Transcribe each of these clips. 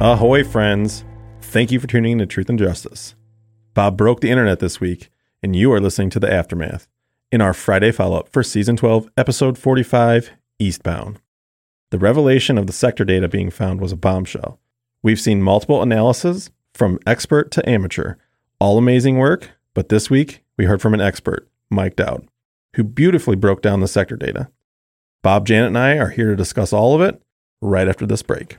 Ahoy, friends. Thank you for tuning in to Truth and Justice. Bob broke the internet this week, and you are listening to The Aftermath in our Friday follow up for Season 12, Episode 45 Eastbound. The revelation of the sector data being found was a bombshell. We've seen multiple analyses from expert to amateur, all amazing work, but this week we heard from an expert, Mike Dowd, who beautifully broke down the sector data. Bob, Janet, and I are here to discuss all of it right after this break.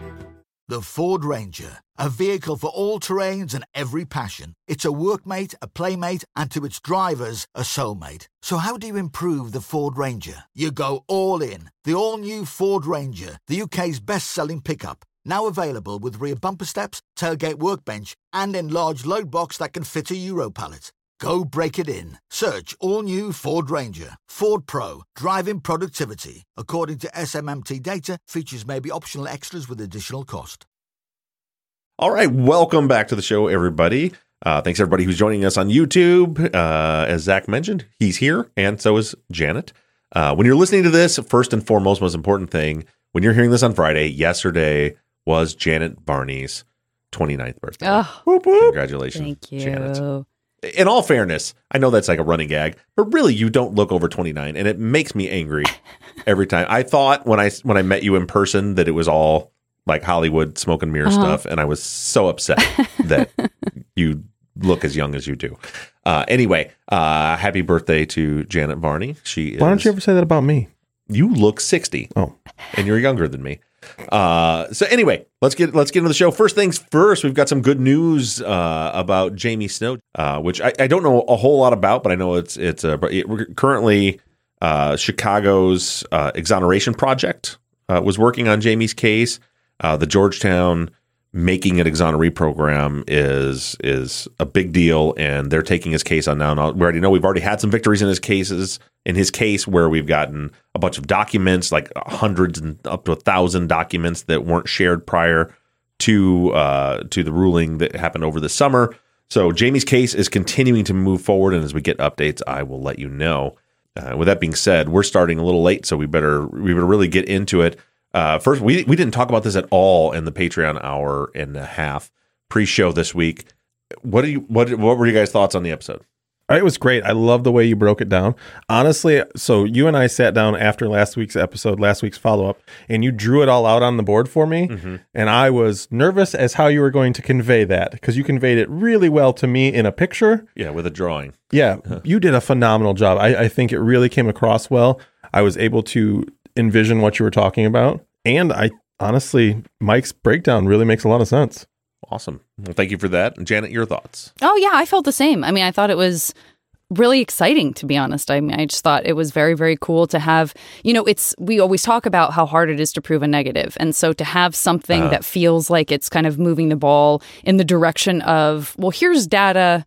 The Ford Ranger, a vehicle for all terrains and every passion. It's a workmate, a playmate, and to its drivers, a soulmate. So how do you improve the Ford Ranger? You go all in. The all-new Ford Ranger, the UK's best-selling pickup. Now available with rear bumper steps, tailgate workbench, and enlarged load box that can fit a Euro pallet. Go break it in. Search all new Ford Ranger. Ford Pro. Driving productivity. According to SMMT data, features may be optional extras with additional cost. All right, welcome back to the show, everybody. Uh, thanks everybody who's joining us on YouTube. Uh, as Zaq mentioned, he's here, and so is Janet. Uh, when you're listening to this, first and foremost, most important thing, when you're hearing this on Friday, yesterday was Janet Varney's 29th birthday. Oh, Whoop, whoop. Congratulations, thank you. Janet. In all fairness, I know that's like a running gag, but really, you don't look over 29, and it makes me angry every time. I thought when I when I met you in person that it was all like Hollywood smoke and mirror Uh-huh. stuff, and I was so upset that you look as young as you do. Uh, anyway, uh, happy birthday to Janet Varney. She is, Why don't you ever say that about me? you look 60 Oh, and you're younger than me. Uh, so anyway, let's get let's get into the show. First things first, we've got some good news uh, about Jamie Snow, uh, which I, I don't know a whole lot about, but I know it's it's uh, it, currently uh, Chicago's uh, exoneration project uh, was working on Jamie's case. The Georgetown making an exoneree program is is a big deal, and they're taking his case on now. Now, we already know we've already had some victories in his cases in his case where we've gotten a bunch of documents, like hundreds and up to a thousand documents that weren't shared prior to uh, to the ruling that happened over the summer. So Jamie's case is continuing to move forward, and as we get updates, I will let you know. Uh, with that being said, we're starting a little late, so we better we better really get into it. Uh, first, we we didn't talk about this at all in the Patreon hour and a half pre-show this week. What do you what what were you guys' thoughts on the episode? it was great. I love the way you broke it down. Honestly, so you and I sat down after last week's episode, last week's follow up, and you drew it all out on the board for me. And I was nervous as how you were going to convey that because you conveyed it really well to me in a picture. Yeah, with a drawing. Yeah, you did a phenomenal job. I, I think it really came across well. I was able to envision what you were talking about. And I honestly, Mike's breakdown really makes a lot of sense. Awesome. Well, thank you for that. And Janet, your thoughts? Oh yeah, I felt the same. I mean, I thought it was really exciting to be honest. I mean, I just thought it was very very cool to have, you know, it's we always talk about how hard it is to prove a negative. And so to have something uh-huh. that feels like it's kind of moving the ball in the direction of, well, here's data.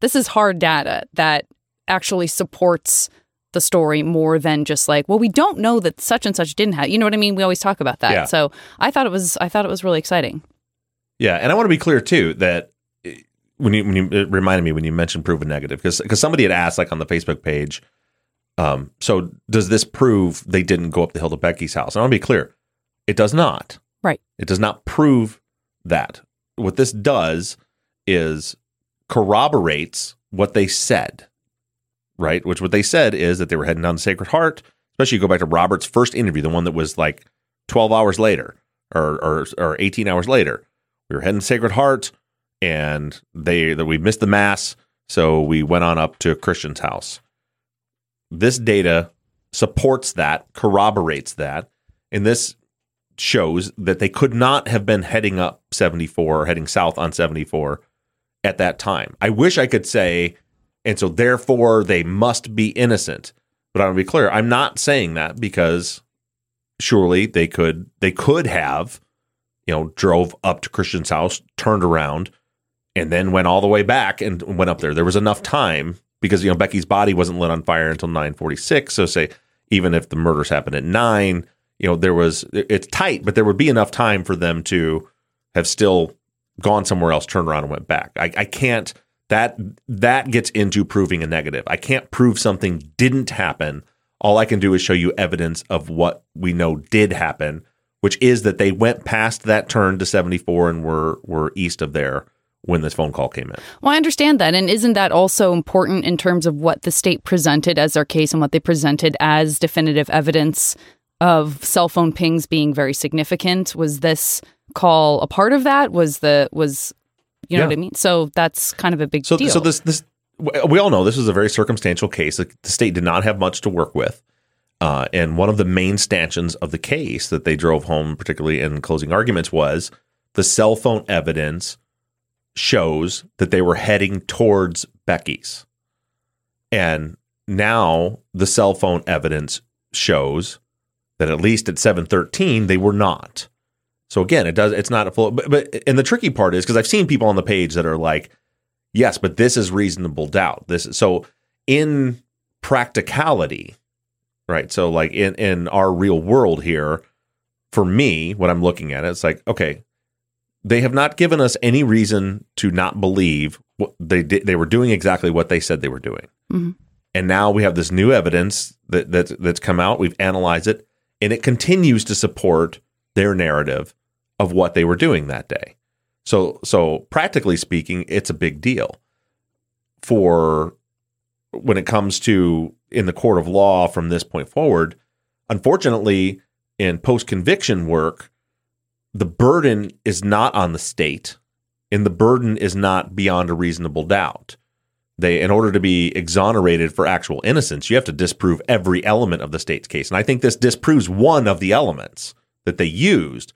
This is hard data that actually supports the story more than just like, well, we don't know that such and such didn't have. You know what I mean? We always talk about that. Yeah. So I thought it was I thought it was really exciting. Yeah, and I want to be clear too that eh, when you when you it reminded me when you mentioned proven negative because because somebody had asked like on the Facebook page, um, so does this prove they didn't go up the hill to Becky's house? And I want to be clear, it does not. Right. It does not prove that. What this does is corroborates what they said. Right, which what they said is that they were heading down to Sacred Heart. Especially you go back to Robert's first interview, the one that was like twelve hours later or or, or eighteen hours later we were heading to Sacred Heart, and they that we missed the mass, so we went on up to Christian's house. This data supports that, corroborates that, and this shows that they could not have been heading up 74 or heading south on 74 at that time. I wish I could say, and so therefore they must be innocent. But I want to be clear, I'm not saying that because surely they could they could have you know, drove up to Christian's house, turned around, and then went all the way back and went up there. There was enough time because you know Becky's body wasn't lit on fire until 9:46. So say even if the murders happened at 9, you know, there was it's tight, but there would be enough time for them to have still gone somewhere else, turned around and went back. I, I can't that that gets into proving a negative. I can't prove something didn't happen. All I can do is show you evidence of what we know did happen which is that they went past that turn to 74 and were were east of there when this phone call came in. Well, I understand that. And isn't that also important in terms of what the state presented as their case and what they presented as definitive evidence of cell phone pings being very significant? Was this call a part of that? Was the was you know Yeah. what I mean? So that's kind of a big So deal. so this this we all know this is a very circumstantial case. The state did not have much to work with. Uh, and one of the main stanchions of the case that they drove home, particularly in closing arguments, was the cell phone evidence shows that they were heading towards Becky's. And now the cell phone evidence shows that at least at 713 they were not. So again, it does it's not a full but, but and the tricky part is because I've seen people on the page that are like, yes, but this is reasonable doubt. This so in practicality, right? So like in in our real world here, for me, when I'm looking at it, it's like, okay, they have not given us any reason to not believe what they did. They were doing exactly what they said they were doing. Mhm. And now we have this new evidence that, that that's come out. We've analyzed it, and it continues to support their narrative of what they were doing that day. So, so practically speaking, it's a big deal for when it comes to in the court of law from this point forward. Unfortunately, in post conviction work, the burden is not on the state, and the burden is not beyond a reasonable doubt. They, in order to be exonerated for actual innocence, you have to disprove every element of the state's case. And I think this disproves one of the elements that they used,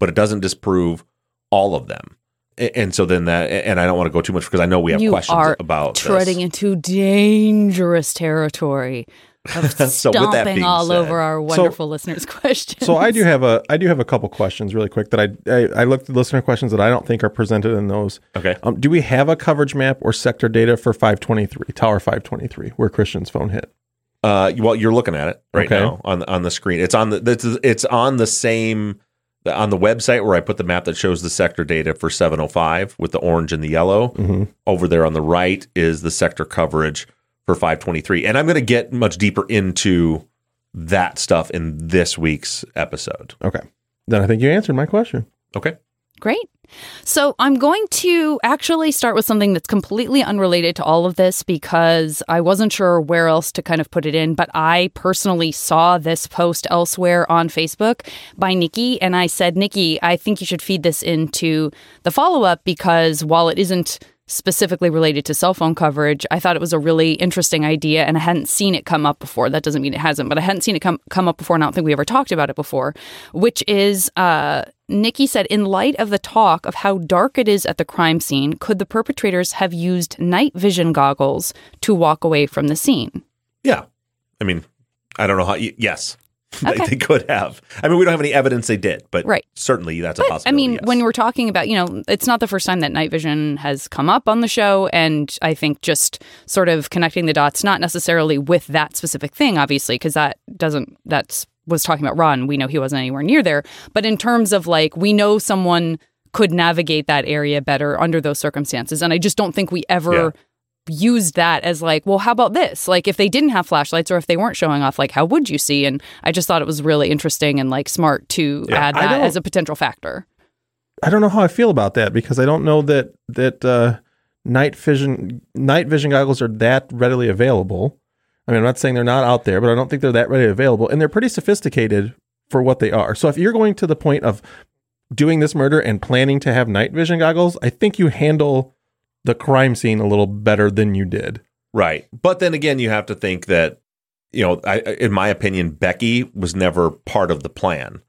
but it doesn't disprove all of them. And so then that, and I don't want to go too much because I know we have you questions are about this. treading into dangerous territory of So with that stomping being all said- over our wonderful listeners' questions. So I do have a I do have a couple questions really quick that I I, I looked at listener questions that I don't think are presented in those. Okay. Um, do we have a coverage map or sector data for 523 Tower 523 where Christian's phone hit? Uh, well, you're looking at it right Okay. now on on the screen. It's on the it's, it's on the same on the website where I put the map that shows the sector data for 705 with the orange and the yellow. Mm-hmm. Over there on the right is the sector coverage for 523. And I'm going to get much deeper into that stuff in this week's episode. Okay. Then I think you answered my question. Okay. Great. So I'm going to actually start with something that's completely unrelated to all of this because I wasn't sure where else to kind of put it in, but I personally saw this post elsewhere on Facebook by Nikki and I said, "Nikki, I think you should feed this into the follow-up because while it isn't specifically related to cell phone coverage, I thought it was a really interesting idea and I hadn't seen it come up before. That doesn't mean it hasn't, but I hadn't seen it come come up before and I don't think we ever talked about it before, which is uh Nikki said, in light of the talk of how dark it is at the crime scene, could the perpetrators have used night vision goggles to walk away from the scene? Yeah. I mean, I don't know how y- yes. They- Okay. they, could have. I mean, we don't have any evidence they did, but Right. certainly that's a possibility. I mean, yes. when we're talking about, you know, it's not the first time that night vision has come up on the show. And I think just sort of connecting the dots, not necessarily with that specific thing, obviously, because that doesn't, that's was talking about Ron. We know he wasn't anywhere near there. But in terms of like, we know someone could navigate that area better under those circumstances. And I just don't think we ever. Yeah. used that as like, well, how about this? Like, if they didn't have flashlights or if they weren't showing off, like, how would you see? And I just thought it was really interesting and like smart to Yeah, add that as a potential factor. I don't know how I feel about that because I don't know that that uh, night vision night vision goggles are that readily available. I mean, I'm not saying they're not out there, but I don't think they're that readily available, and they're pretty sophisticated for what they are. So if you're going to the point of doing this murder and planning to have night vision goggles, I think you handle the crime scene a little better than you did. Right. But then again, you have to think that, you know, I, in my opinion, Becky was never part of the plan.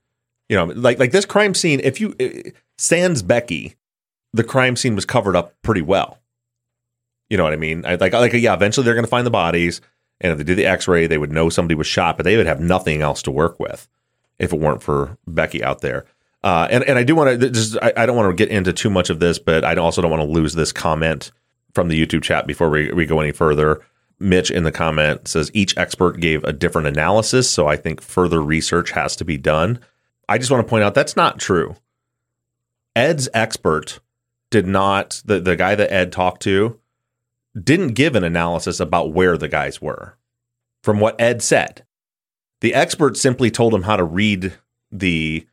You know, like like this crime scene. If you eh, sans Becky, the crime scene was covered up pretty well. You know what I mean? I, like like yeah, eventually they're going to find the bodies, and if they did the X-ray, they would know somebody was shot, but they would have nothing else to work with if it weren't for Becky out there. Uh, and and I do want to just I, I don't want to get into too much of this, but I also don't want to lose this comment from the YouTube chat before we, we go any further. Mitch in the comment says each expert gave a different analysis, so I think further research has to be done. I just want to point out that's not true. Ed's expert did not the, the guy that Ed talked to didn't give an analysis about where the guys were. From what Ed said. The expert simply told him how to read the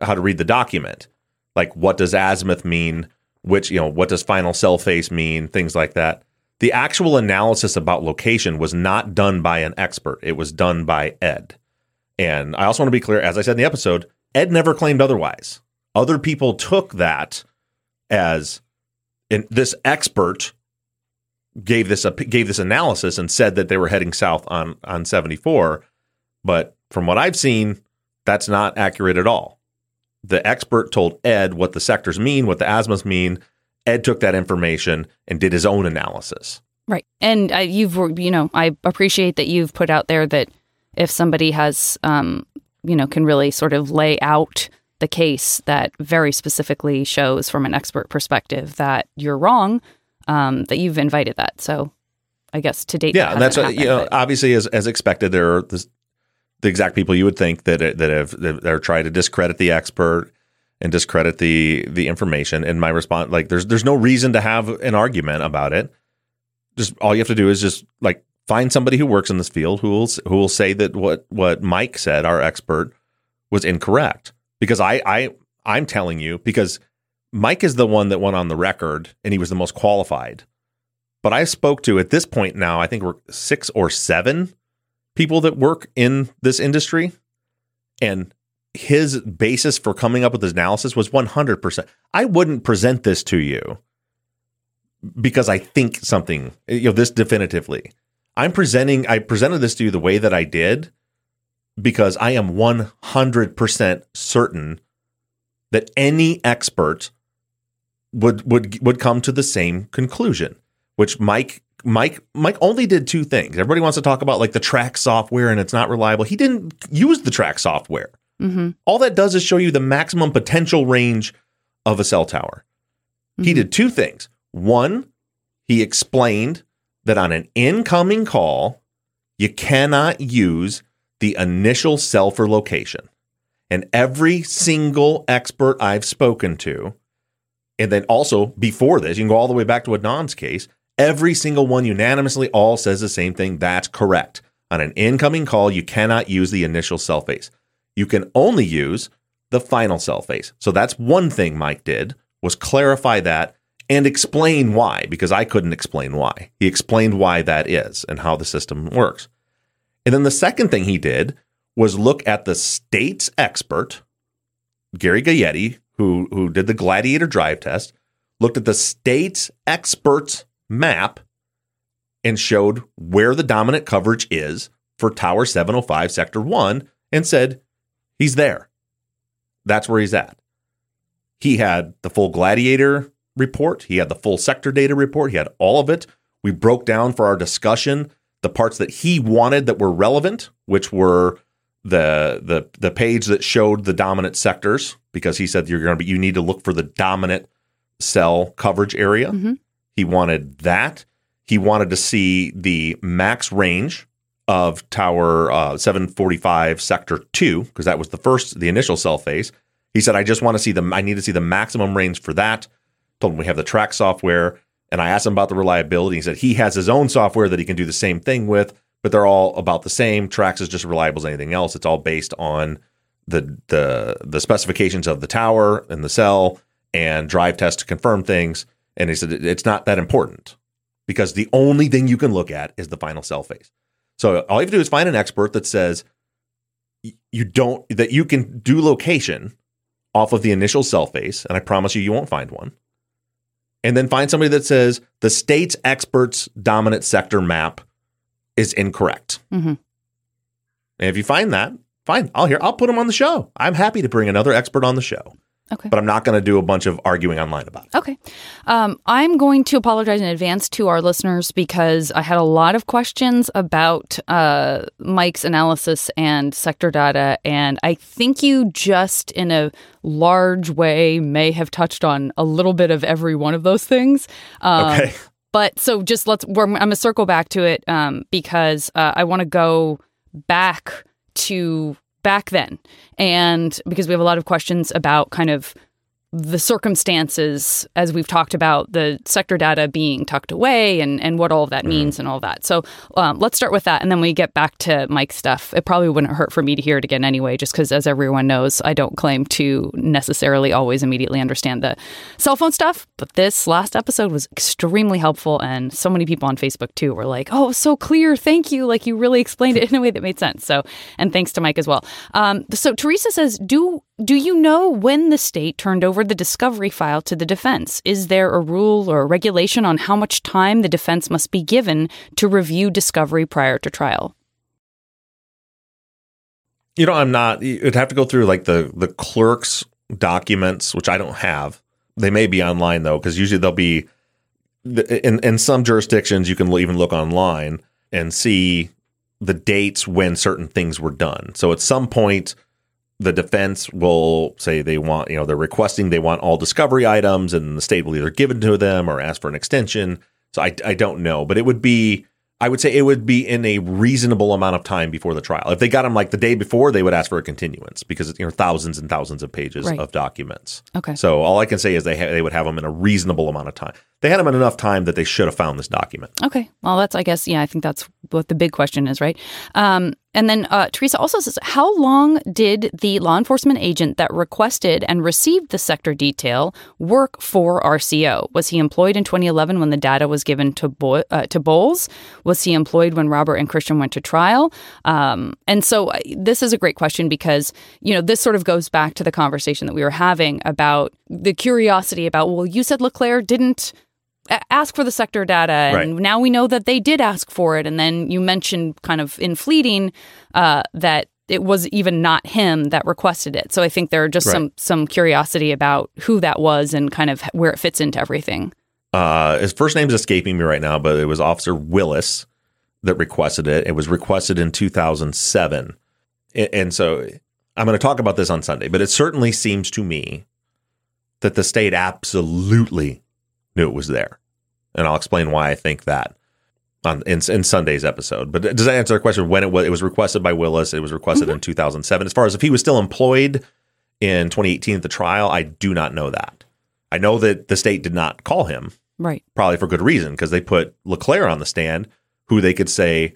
how to read the document. Like what does azimuth mean? Which, you know, what does final cell face mean? Things like that. The actual analysis about location was not done by an expert. It was done by Ed. And I also want to be clear, as I said in the episode, Ed never claimed otherwise. Other people took that as and this expert gave this a, gave this analysis and said that they were heading south on on 74 but from what i've seen that's not accurate at all. The expert told ed what the sectors mean what the azimuths mean. Ed took that information and did his own analysis. Right. And I, you've, you know, I appreciate that you've put out there that if somebody has, um, you know, can really sort of lay out the case that very specifically shows from an expert perspective that you're wrong, um, that you've invited that. So I guess to date, yeah that and that's what, you know obviously as, as expected there are the, the exact people you would think that that have that are trying to discredit the expert and discredit the the information. And my response like there's there's no reason to have an argument about it. Just all you have to do is just like find somebody who works in this field who will who will say that what what Mike said our expert was incorrect. Because I I I'm telling you because Mike is the one that went on the record and he was the most qualified but I spoke to at this point now, I think we're six or seven people that work in this industry. And his basis for coming up with his analysis was 100%. I wouldn't present this to you because I think something, you know, this definitively. I'm presenting, I presented this to you the way that I did because I am 100% certain that any expert would would would come to the same conclusion which Mike Mike Mike only did two things. Everybody wants to talk about like the track software and it's not reliable. He didn't use the track software. Mhm. All that does is show you the maximum potential range of a cell tower. He Mhm. did two things. One, he explained that on an incoming call, you cannot use the initial cell for location. And every single expert I've spoken to, and then also before this, you can go all the way back to Adnan's case, every single one unanimously all says the same thing. That's correct. On an incoming call, you cannot use the initial cell face. You can only use the final cell face. So that's one thing Mike did was clarify that and explain why, because I couldn't explain why. He explained why that is and how the system works. And then the second thing he did was look at the state's expert, Gary Gayetti, who, who did the Gladiator drive test, looked at the state's expert's map and showed where the dominant coverage is for Tower 705, Sector 1, and said, he's there. That's where he's at. He had the full Gladiator report, he had the full sector data report, he had all of it. We broke down for our discussion the parts that he wanted that were relevant, which were the the the page that showed the dominant sectors because he said you're going to be you need to look for the dominant cell coverage area. Mhm. He wanted that. He wanted to see the max range of tower uh, 745 sector 2 because that was the first the initial cell phase. He said I just want to see the I need to see the maximum range for that. Told him we have the track software and I asked him about the reliability. He said he has his own software that he can do the same thing with, but they're all about the same. Trax is just as reliable as anything else. It's all based on the the the specifications of the tower and the cell and drive test to confirm things. And he said it's not that important because the only thing you can look at is the final cell phase. So all you have to do is find an expert that says you don't that you can do location off of the initial cell phase, and I promise you, you won't find one. And then find somebody that says the state's experts dominant sector map is incorrect. Mhm. And if you find that, fine, I'll hear. I'll put them on the show. I'm happy to bring another expert on the show, Okay. but I'm not going to do a bunch of arguing online about it. Okay. Um, I'm going to apologize in advance to our listeners because I had a lot of questions about uh, Mike's analysis and sector data. And I think you just, in a large way, may have touched on a little bit of every one of those things. Um, Okay. But so just let's, I'm going to circle back to it um, because uh, I want to go back to back then. And because we have a lot of questions about kind of the circumstances, as we've talked about, the sector data being tucked away and, and what all of that means and all that. So um, let's start with that. And then we get back to Mike's stuff. It probably wouldn't hurt for me to hear it again anyway, just because, as everyone knows, I don't claim to necessarily always immediately understand the cell phone stuff. But this last episode was extremely helpful. And so many people on Facebook, too, were like, oh, so clear. Thank you. Like, you really explained it in a way that made sense. So, and thanks to Mike as well. Um, so Teresa says, do do you know when the state turned over the discovery file to the defense? Is there a rule or a regulation on how much time the defense must be given to review discovery prior to trial? You know, I'm not. You'd have to go through like the the clerk's documents, which I don't have. They may be online though, because usually they'll be in in some jurisdictions. You can even look online and see the dates when certain things were done. So at some point, the defense will say they want, you know, they're requesting they want all discovery items, and the state will either give it to them or ask for an extension. So I I don't know, but it would be. I would say it would be in a reasonable amount of time before the trial. If they got them like the day before, they would ask for a continuance because it's you know thousands and thousands of pages Right. of documents. Okay. So all I can say is they ha- they would have them in a reasonable amount of time. They had them in enough time that they should have found this document. Okay. Well, that's, I guess, yeah, I think that's what the big question is, right? Um, and then uh, Teresa also says, how long did the law enforcement agent that requested and received the sector detail work for RCO? Was he employed in 2011 when the data was given to, Bo- uh, to Bowles? Was he employed when Robert and Christian went to trial? Um, and so uh, this is a great question because, you know, this sort of goes back to the conversation that we were having about the curiosity about, well, you said LeClaire didn't ask for the sector data and Right. now we know that they did ask for it and then you mentioned kind of in fleeting uh, that it was even not him that requested it so i think there are just Right. some some curiosity about who that was and kind of where it fits into everything Uh, his first name is escaping me right now, but it was Officer Willis that requested it. It was requested in 2007. And so I'm going to talk about this on Sunday, but it certainly seems to me that the state absolutely knew it was there. And I'll explain why I think that on in, in Sunday's episode. But does that answer the question? When it was, it was requested by Willis, it was requested mm-hmm. in 2007. As far as if he was still employed in 2018 at the trial, I do not know that. I know that the state did not call him right probably for good reason because they put Leclerc on the stand, who they could say,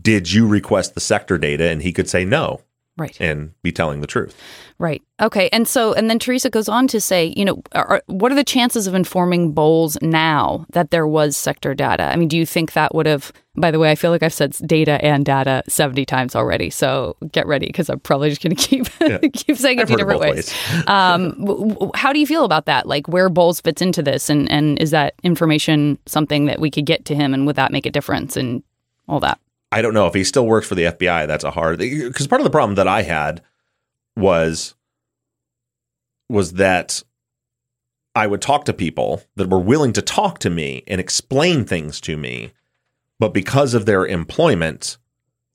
"Did you request the sector data?" and he could say no right. and be telling the truth. right. Okay. And so and then teresa goes on to say you know are, what are the chances of informing bowles now that there was sector data? I mean do you think that would have by the way i feel like i've said data and data 70 times already so get ready because i'm probably just going to keep keep saying it I've it different ways, ways. um, how do you feel about that? Like where bowles fits into this and and is that information something that we could get to him and would that make a difference and all that I don't know if he still works for the FBI. That's a hard because part of the problem that I had was was that I would talk to people that were willing to talk to me and explain things to me, but because of their employment,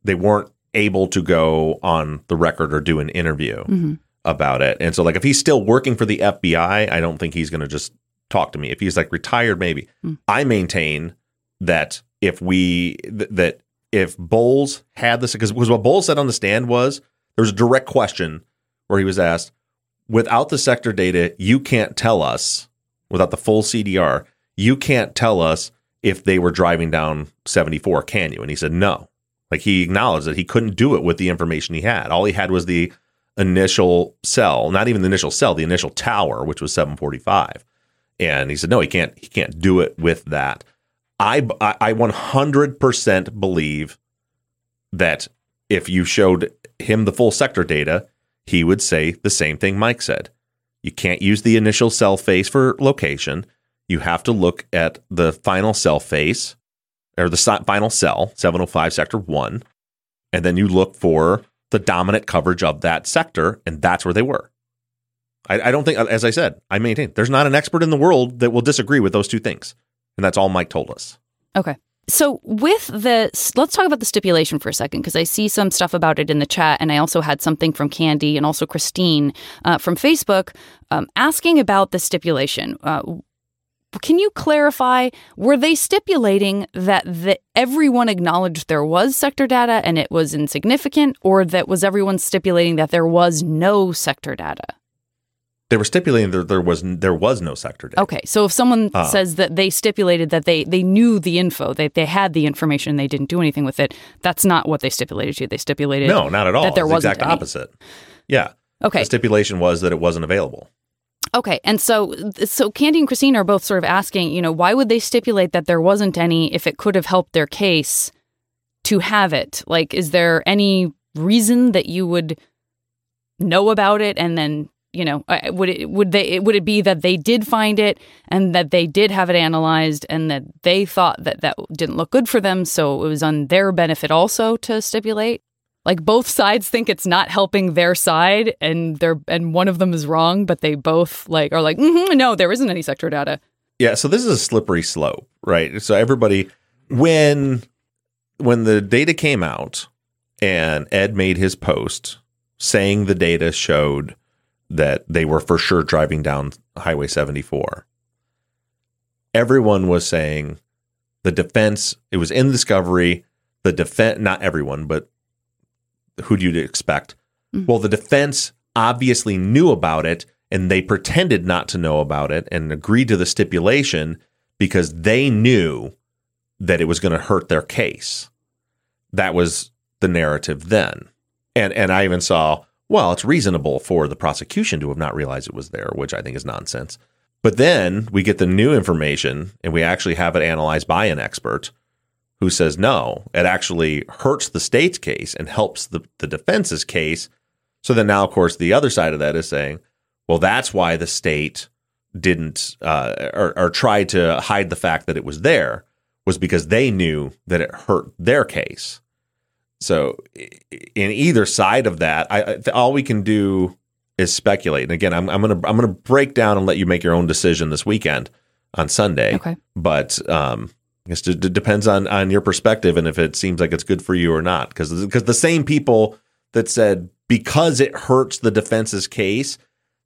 they weren't able to go on the record or do an interview mm-hmm. about it. And so, like, if he's still working for the FBI, I don't think he's going to just talk to me. If he's like retired, maybe. Hmm. I maintain that if we th- that if Bowles had this because what Bowles said on the stand was there was a direct question where he was asked, without the sector data, you can't tell us without the full CDR, you can't tell us if they were driving down 74, can you? And he said no. Like he acknowledged that he couldn't do it with the information he had. All he had was the initial cell, not even the initial cell, the initial tower, which was 745. And he said, no, he can't. He can't do it with that. I I I 100% believe that if you showed him the full sector data, he would say the same thing Mike said. You can't use the initial cell face for location. You have to look at the final cell face or the final cell, 705 sector 1, and then you look for the dominant coverage of that sector, and that's where they were. I, I don't think, as I said, I maintain there's not an expert in the world that will disagree with those two things. And that's all Mike told us. Okay. So with the let's talk about the stipulation for a second because I see some stuff about it in the chat, and I also had something from Candy and also Christine uh, from Facebook um, asking about the stipulation. Uh, can you clarify? Were they stipulating that the, everyone acknowledged there was sector data and it was insignificant, or that was everyone stipulating that there was no sector data? They were stipulating that there was there was no sector data. Okay, so if someone Uh. says that they stipulated that they they knew the info, that they had the information, and they didn't do anything with it, that's not what they stipulated to. They stipulated No, not at all. That there wasn't exact any. opposite. Yeah. Okay. The stipulation was that it wasn't available. Okay, and so so Candy and Christine are both sort of asking, you know, why would they stipulate that there wasn't any if it could have helped their case to have it? Like, is there any reason that you would know about it and then you know would it would they would it be that they did find it and that they did have it analyzed and that they thought that that didn't look good for them so it was on their benefit also to stipulate like both sides think it's not helping their side and they're and one of them is wrong but they both like are like "Mhm, no there isn't any sector data Yeah, so this is a slippery slope, right? So everybody when when the data came out and Ed made his post saying the data showed that they were for sure driving down Highway 74. Everyone was saying the defense, it was in discovery, the defense not everyone, but who do you expect? Mm-hmm. Well, the defense obviously knew about it and they pretended not to know about it and agreed to the stipulation because they knew that it was going to hurt their case. That was the narrative then. And and I even saw, well, it's reasonable for the prosecution to have not realized it was there, which I think is nonsense. But then we get the new information and we actually have it analyzed by an expert who says no, it actually hurts the state's case and helps the, the defense's case. So then now, of course, the other side of that is saying, well, that's why the state didn't uh, or, or tried to hide the fact that it was there was because they knew that it hurt their case. So in either side of that, I, all we can do is speculate. And again, I'm, I'm gonna I'm gonna break down and let you make your own decision this weekend on Sunday. Okay. But um, I guess it depends on on your perspective and if it seems like it's good for you or not. Because because the same people that said because it hurts the defense's case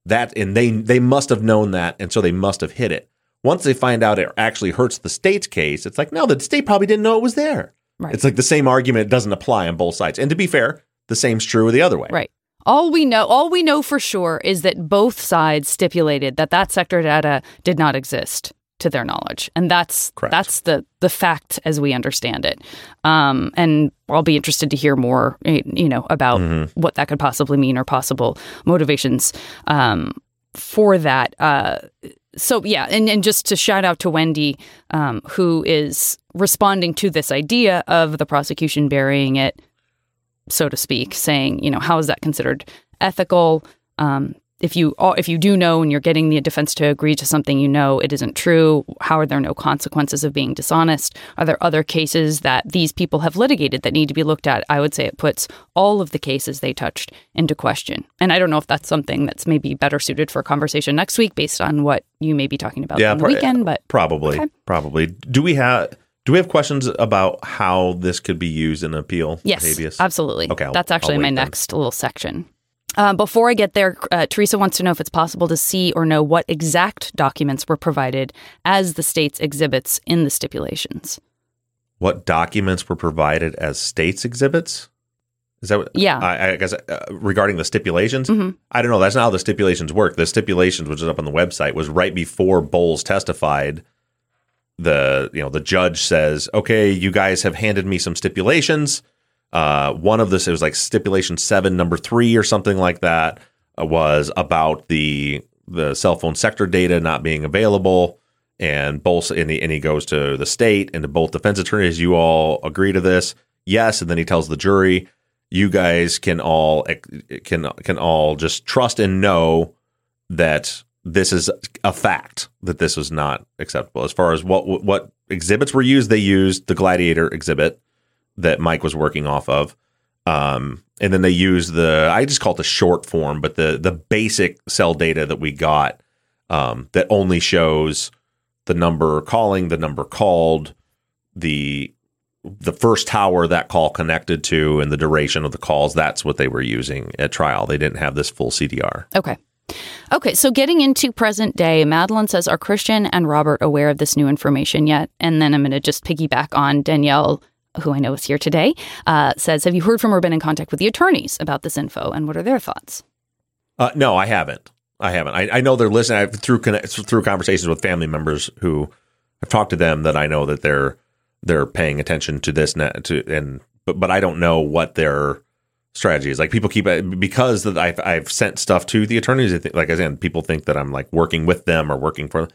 that and they they must have known that and so they must have hit it. Once they find out it actually hurts the state's case, it's like no, the state probably didn't know it was there. Right. It's like the same argument doesn't apply on both sides. And to be fair, the same's true the other way. Right. All we know, all we know for sure is that both sides stipulated that that sector data did not exist to their knowledge, and that's Correct. that's the the fact as we understand it. Um, and I'll be interested to hear more, you know, about Mm-hmm. what that could possibly mean or possible motivations um, for that. Uh, so yeah, and, and just to shout out to Wendy, um, who is responding to this idea of the prosecution burying it so to speak, saying, you know, how is that considered ethical? Um, if you if you do know and you're getting the defense to agree to something you know it isn't true, how are there no consequences of being dishonest? Are there other cases that these people have litigated that need to be looked at? I would say it puts all of the cases they touched into question. And I don't know if that's something that's maybe better suited for a conversation next week based on what you may be talking about yeah, on the pro- weekend, but probably, Okay. probably. Do we have Do we have questions about how this could be used in appeal? Yes, habeas? absolutely. Okay, I'll- That's actually my then. next little section. Uh, before I get there, uh, Teresa wants to know if it's possible to see or know what exact documents were provided as the state's exhibits in the stipulations. What documents were provided as states exhibits? Is that what? Yeah. I, I guess uh, regarding the stipulations, Mhm. I don't know. That's not how the stipulations work. The stipulations, which is up on the website, was right before Bowles testified. The you know the judge says, "Okay, you guys have handed me some stipulations. Uh, one of this it was like stipulation seven, number three, or something like that, uh, was about the the cell phone sector data not being available." And both and he, and he goes to the state and to both defense attorneys. You all agree to this? Yes. And then he tells the jury, you guys can all can can all just trust and know that this is a fact that this was not acceptable. As far as what what exhibits were used, they used the Gladiator exhibit that Mike was working off of, um, and then they used the I just call it the short form, but the the basic cell data that we got um, that only shows the number calling, the number called, the the first tower that call connected to, and the duration of the calls. That's what they were using at trial. They didn't have this full CDR. Okay. Okay, so getting into present day, Madeline says, Are Christian and Robert aware of this new information yet? And then I'm going to just piggyback on Danielle, who I know is here today, uh, says, Have you heard from or been in contact with the attorneys about this info? And what are their thoughts? Uh, no, I haven't. I haven't. I, I know they're listening I've, through through conversations with family members who I've talked to them that I know that they're they're paying attention to this net to and but but I don't know what their strategy is. Like people keep because that I've I've sent stuff to the attorneys. Like I said, people think that I'm like working with them or working for. them.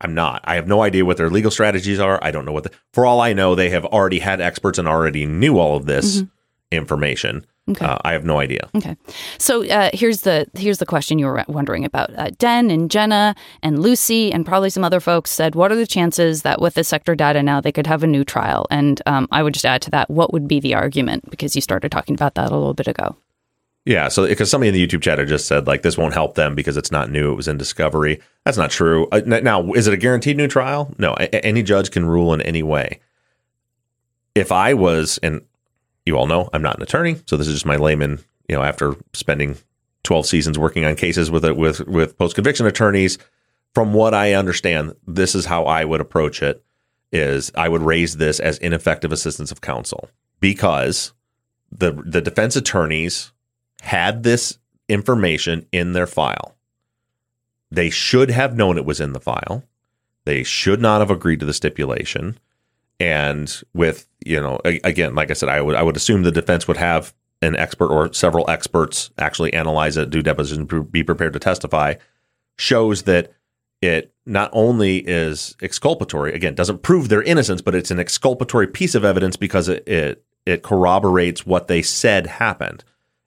I'm not. I have no idea what their legal strategies are. I don't know what. The, for all I know, they have already had experts and already knew all of this information. Okay. Uh, I have no idea. Okay, so uh, here's the here's the question you were wondering about. Uh, Den and Jenna and Lucy and probably some other folks said, "What are the chances that with the sector data now they could have a new trial?" And um, I would just add to that, what would be the argument? Because you started talking about that a little bit ago. Yeah, so because somebody in the YouTube chat had just said like this won't help them because it's not new; it was in discovery. That's not true. Uh, now, is it a guaranteed new trial? No, a- a- any judge can rule in any way. If I was, and you all know, I'm not an attorney, so this is just my layman. You know, after spending 12 seasons working on cases with it with with post conviction attorneys, from what I understand, this is how I would approach it. Is I would raise this as ineffective assistance of counsel because the the defense attorneys had this information in their file. They should have known it was in the file. They should not have agreed to the stipulation. And with, you know, again, like I said, I would I would assume the defense would have an expert or several experts actually analyze it, do deposition, be prepared to testify, shows that it not only is exculpatory, again, doesn't prove their innocence, but it's an exculpatory piece of evidence because it it, it corroborates what they said happened.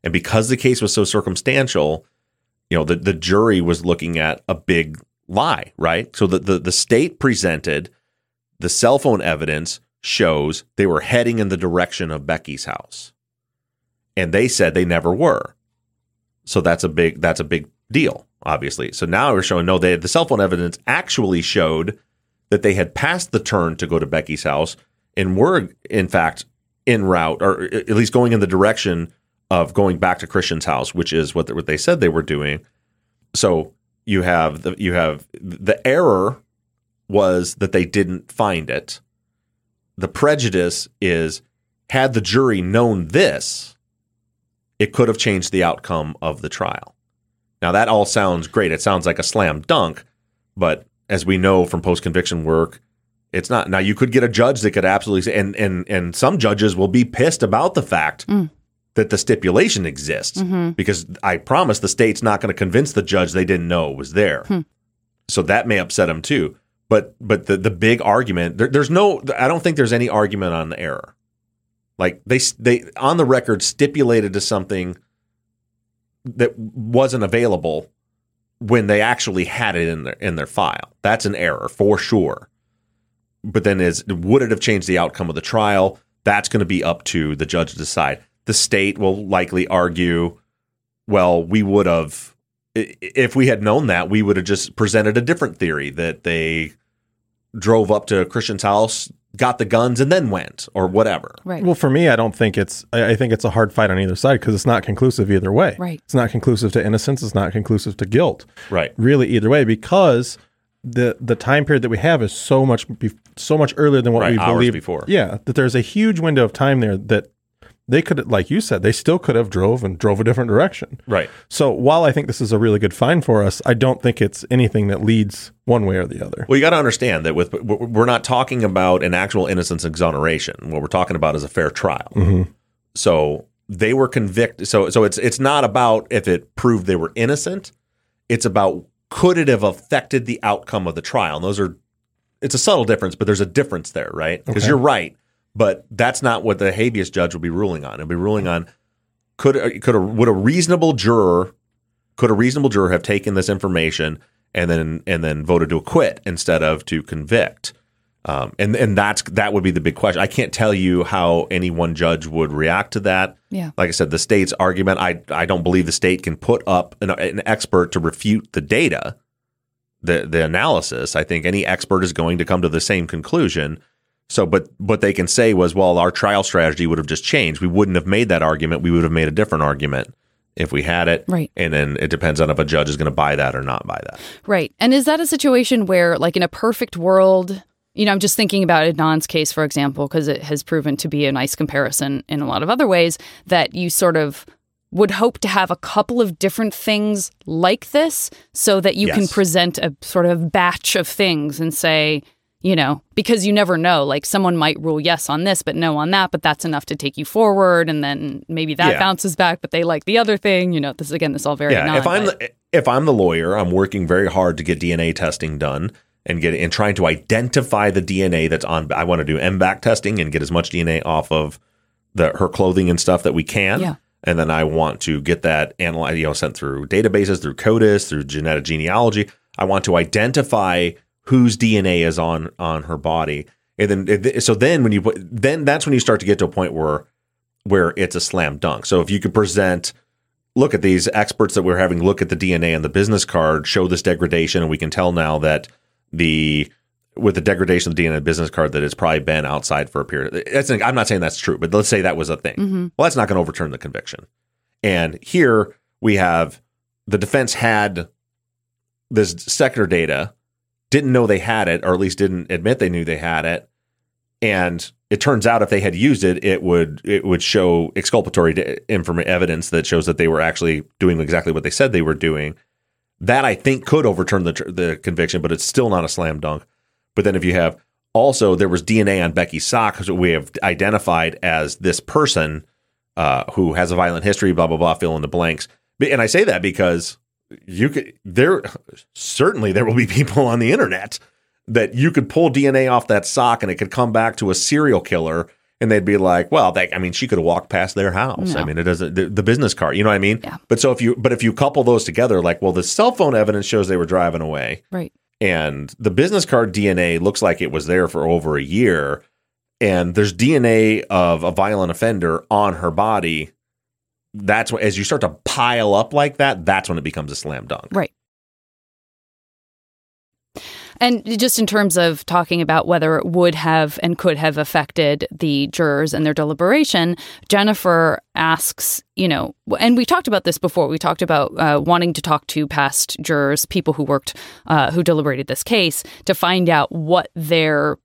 And because the case was so circumstantial, you know, the, the jury was looking at a big lie, right? So the, the, the state presented the cell phone evidence shows they were heading in the direction of Becky's house. And they said they never were. So that's a big that's a big deal, obviously. So now we're showing no, they the cell phone evidence actually showed that they had passed the turn to go to Becky's house and were in fact en route or at least going in the direction of going back to Christian's house, which is what, what they said they were doing. So you have the you have the error was that they didn't find it. The prejudice is had the jury known this, it could have changed the outcome of the trial. Now that all sounds great. It sounds like a slam dunk, but as we know from post conviction work, it's not. Now you could get a judge that could absolutely say, and and and some judges will be pissed about the fact mm. That the stipulation exists mm-hmm. because I promise the state's not going to convince the judge they didn't know it was there. Hmm. So that may upset them too. But but the the big argument there, there's no I don't think there's any argument on the error. Like they they on the record stipulated to something that wasn't available when they actually had it in their in their file. That's an error for sure. But then is would it have changed the outcome of the trial? That's going to be up to the judge to decide. The state will likely argue, well, we would have if we had known that, we would have just presented a different theory that they drove up to Christian's house, got the guns and then went or whatever. Right. Well, for me, I don't think it's. I I think it's a hard fight on either side because it's not conclusive either way. Right. It's not conclusive to innocence. It's not conclusive to guilt. Right. Really, either way, because the the time period that we have is so much be, so much earlier than what Right, we hours believe before. Yeah, that there's a huge window of time there that they could, like you said, they still could have drove and drove a different direction. Right. So while I think this is a really good find for us, I don't think it's anything that leads one way or the other. Well, you got to understand that with we're not talking about an actual innocence exoneration. What we're talking about is a fair trial. Mm-hmm. So they were convicted. So so it's it's not about if it proved they were innocent. It's about could it have affected the outcome of the trial. And those are it's a subtle difference, but there's a difference there, right? Because Okay. you're right, but that's not what the habeas judge will be ruling on. It'll be ruling on could could a, would a reasonable juror could a reasonable juror have taken this information and then and then voted to acquit instead of to convict? Um, and and that's that would be the big question. I can't tell you how any one judge would react to that. Yeah. Like I said, the state's argument. I I don't believe the state can put up an, an expert to refute the data, the the analysis. I think any expert is going to come to the same conclusion. So, but what they can say was, well, our trial strategy would have just changed. We wouldn't have made that argument. We would have made a different argument if we had it. Right. And then it depends on if a judge is going to buy that or not buy that. Right. And is that a situation where, like, in a perfect world, you know, I'm just thinking about Adnan's case, for example, because it has proven to be a nice comparison in a lot of other ways, that you sort of would hope to have a couple of different things like this so that you can present a sort of batch of things and say, you know, because you never know. Like someone might rule yes on this, but no on that, but that's enough to take you forward. And then maybe that Yeah. bounces back, but they like the other thing. You know, this again, this is all very yeah, non, if I'm but- the, if I'm the lawyer, I'm working very hard to get DNA testing done and get and trying to identify the DNA that's on. I want to do M-Vac testing and get as much DNA off of the her clothing and stuff that we can. Yeah. And then I want to get that analyzed, you know, sent through databases, through CODIS, through genetic genealogy. I want to identify whose DNA is on on her body, and then so then when you put then that's when you start to get to a point where where it's a slam dunk. So if you could present look at these experts that we're having look at the DNA and the business card show this degradation, and we can tell now that the with the degradation of the DNA and the business card that it's probably been outside for a period. That's, I'm not saying that's true, but let's say that was a thing. Mm-hmm. Well, that's not going to overturn the conviction. And here we have the defense had this sector data, didn't know they had it, or at least didn't admit they knew they had it. And it turns out if they had used it, it would it would show exculpatory evidence that shows that they were actually doing exactly what they said they were doing. That I think could overturn the the conviction, but it's still not a slam dunk. But then if you have also there was DNA on Becky's sock, we have identified as this person uh, who has a violent history, blah blah blah, fill in the blanks. And I say that because you could there certainly there will be people on the internet that you could pull DNA off that sock and it could come back to a serial killer and they'd be like, well, they, I mean, she could have walked past their house. I mean, it doesn't the, the business card, you know what I mean? Yeah. But so if you but if you couple those together, like, well, the cell phone evidence shows they were driving away right. and the business card DNA looks like it was there for over a year, and there's DNA of a violent offender on her body. That's when, as you start to pile up like that, that's when it becomes a slam dunk. Right. And just in terms of talking about whether it would have and could have affected the jurors and their deliberation, Jennifer asks, you know, and we talked about this before. We talked about uh, wanting to talk to past jurors, people who worked, uh, who deliberated this case, to find out what their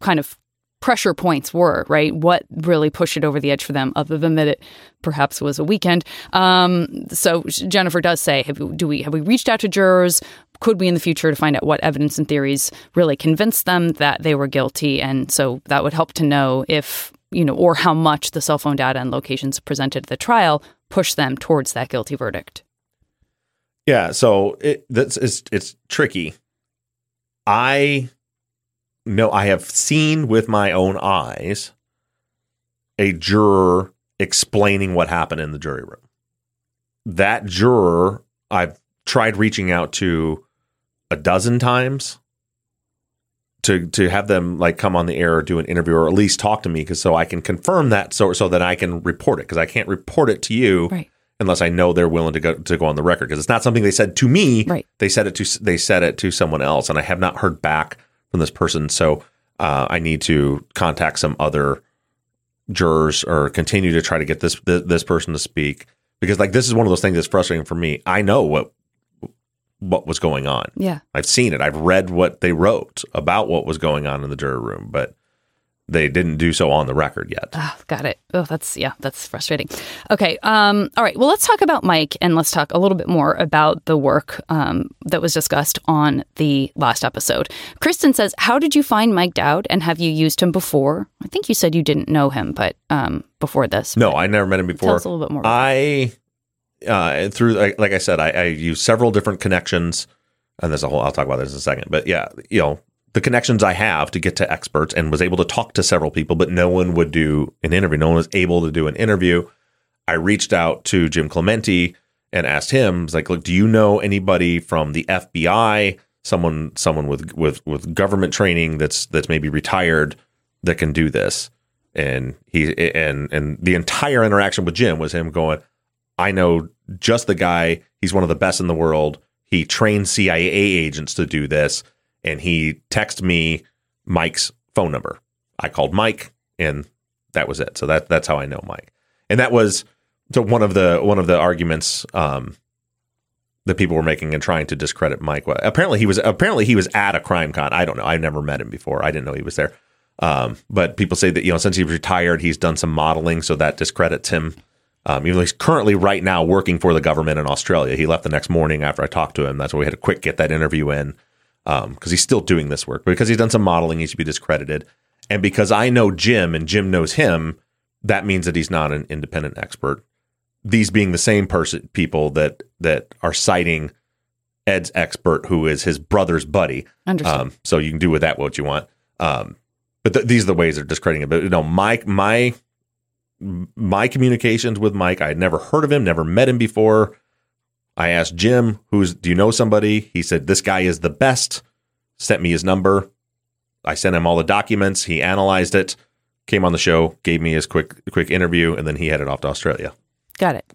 kind of pressure points were, right? What really pushed it over the edge for them, other than that it perhaps was a weekend. Um, so Jennifer does say, have, do we have we reached out to jurors? Could we in the future to find out what evidence and theories really convinced them that they were guilty? And so that would help to know if you know, or how much the cell phone data and locations presented at the trial push them towards that guilty verdict. Yeah, so it that's it's it's tricky. I know I have seen with my own eyes a juror explaining what happened in the jury room. That juror I've tried reaching out to a dozen times to to have them like come on the air or do an interview or at least talk to me because so I can confirm that so so that I can report it because I can't report it to you Right. unless I know they're willing to go to go on the record because it's not something they said to me. Right. They said it to they said it to someone else, and I have not heard back from this person. So uh, I need to contact some other jurors or continue to try to get this this, this person to speak because like this is one of those things that's frustrating for me. I know what what was going on. Yeah. I've seen it. I've read what they wrote about what was going on in the jury room, but they didn't do so on the record yet. Oh, got it. Oh, that's yeah, that's frustrating. Okay. Um, all right. Well, let's talk about Mike and let's talk a little bit more about the work um, that was discussed on the last episode. Kristen says, "How did you find Mike Dowd and have you used him before?" I think you said you didn't know him, but um, before this. No, I never met him before. Tell us a little bit more. About I uh, through like, like I said, I, I use several different connections, and there's a whole. I'll talk about this in a second, but yeah, you know the connections I have to get to experts, and was able to talk to several people, but no one would do an interview. No one was able to do an interview. I reached out to Jim Clementi and asked him, like, look, do you know anybody from the FBI, someone someone with with with government training that's that's maybe retired that can do this? And he and and the entire interaction with Jim was him going, I know just the guy. He's one of the best in the world. He trained CIA agents to do this, and he texted me Mike's phone number. I called Mike, and that was it. So that that's how I know Mike. And that was so one of the one of the arguments um, that people were making and trying to discredit Mike. Apparently he was apparently he was at a crime con. I don't know. I never met him before. I didn't know he was there. Um, but people say that you know since he's retired, he's done some modeling, so that discredits him. Um, even though he's currently right now working for the government in Australia. He left the next morning after I talked to him. That's why we had to quick get that interview in because um, he's still doing this work. But because he's done some modeling, he should be discredited. And because I know Jim and Jim knows him, that means that he's not an independent expert. These being the same person, people that that are citing Ed's expert, who is his brother's buddy. Um, so you can do with that what you want. Um, but th- these are the ways they're discrediting it. But you know, my my my communications with Mike, I had never heard of him, never met him before. I asked Jim, "Who's? Do you know somebody?" He said, "This guy is the best." Sent me his number. I sent him all the documents. He analyzed it, came on the show, gave me his quick quick interview, and then he headed off to Australia. Got it.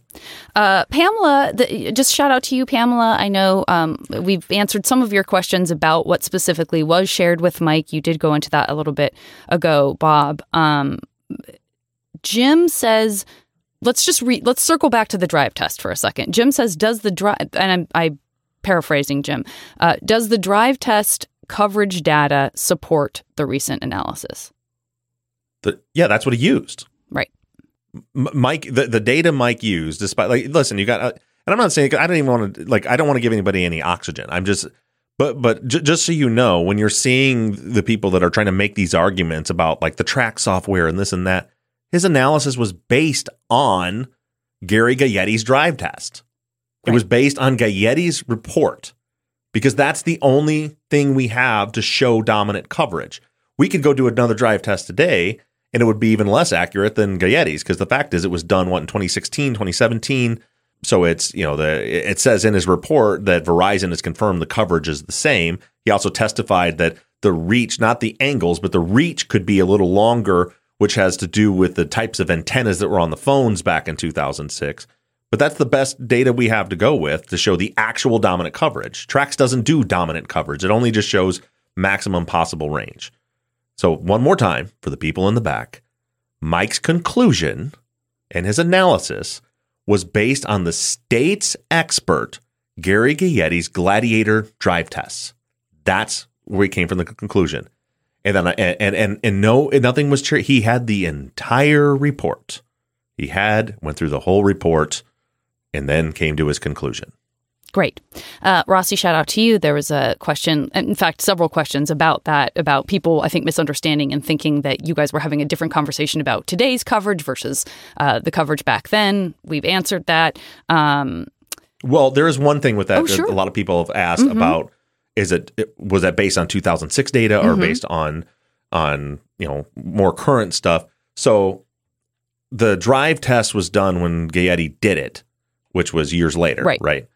Uh, Pamela, the, just shout out to you, Pamela. I know um, we've answered some of your questions about what specifically was shared with Mike. You did go into that a little bit ago, Bob. Um, Jim says, let's just re- let's circle back to the drive test for a second. Jim says, does the drive, and I'm, I'm paraphrasing Jim, uh, does the drive test coverage data support the recent analysis? The, yeah, that's what he used. Right. M- Mike, the, the data Mike used, despite like, listen, you got, uh, and I'm not saying I don't even want to like, I don't want to give anybody any oxygen. I'm just, but but j- just so you know, when you're seeing the people that are trying to make these arguments about like the Trax software and this and that, his analysis was based on Gary Gayetti's drive test. It was based on Gayetti's report because that's the only thing we have to show dominant coverage. We could go do another drive test today and it would be even less accurate than Gayetti's because the fact is it was done what in 2016, 2017. So it's, you know, the it says in his report that Verizon has confirmed the coverage is the same. He also testified that the reach, not the angles, but the reach could be a little longer which has to do with the types of antennas that were on the phones back in 2006. But that's the best data we have to go with to show the actual dominant coverage. Trax doesn't do dominant coverage, it only just shows maximum possible range. So, one more time for the people in the back Mike's conclusion and his analysis was based on the state's expert, Gary Gayetti's Gladiator drive tests. That's where he came from the conclusion. And then, I, and and and no, nothing was true. He had the entire report. He had went through the whole report, and then came to his conclusion. Great. Uh, Rossi, shout out to you. There was a question, in fact, several questions about that, about people, I think, misunderstanding and thinking that you guys were having a different conversation about today's coverage versus uh, the coverage back then. We've answered that. Um, Well, there is one thing with that. Oh, that sure. A lot of people have asked Mhm. about: is it was that based on 2006 data or Mhm. based on on you know more current stuff? So the drive test was done when Gayetti did it, which was years later, Right. Right.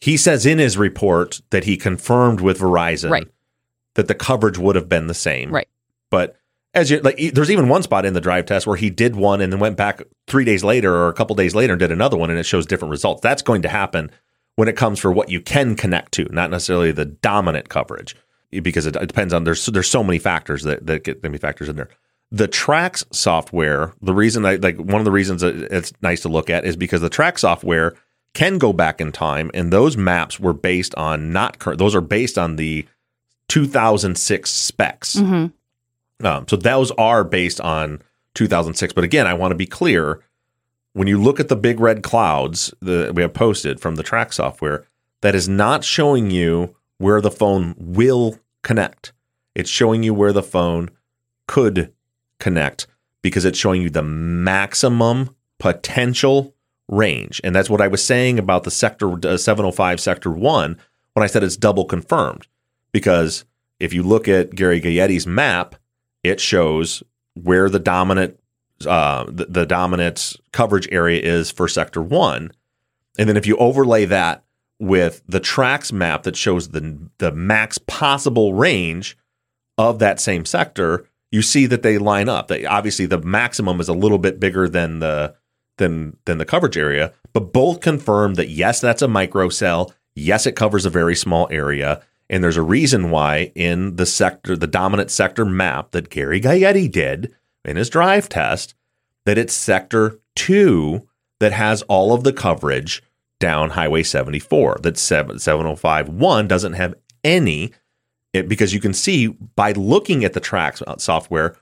He says in his report that he confirmed with Verizon Right. that the coverage would have been the same, Right. But as you like, there's even one spot in the drive test where he did one and then went back three days later or a couple days later and did another one, and it shows different results. That's going to happen when it comes for what you can connect to, not necessarily the dominant coverage. because it, it depends on there's there's so many factors that that get many factors in there. The Trax software, the reason I like one of the reasons that it's nice to look at is because the Trax software can go back in time, and those maps were based on not current. Those are based on the 2006 specs. Um, so those are based on 2006. But again, I want to be clear when you look at the big red clouds that we have posted from the Trax software, that is not showing you where the phone will connect. It's showing you where the phone could connect because it's showing you the maximum potential range. And that's what I was saying about the sector uh, 705 sector 1 when I said it's double confirmed because if you look at Gary Gayetti's map, it shows where the dominant uh, the, the dominant coverage area is for sector one, and then if you overlay that with the Trax map that shows the the max possible range of that same sector, you see that they line up. They, obviously, the maximum is a little bit bigger than the than than the coverage area, but both confirm that yes, that's a microcell. Yes, it covers a very small area. And there's a reason why in the sector, the dominant sector map that Gary Gaetti did in his drive test, that it's sector two that has all of the coverage down Highway 74. That 7, 7051 doesn't have any, it, because you can see by looking at the Trax uh, software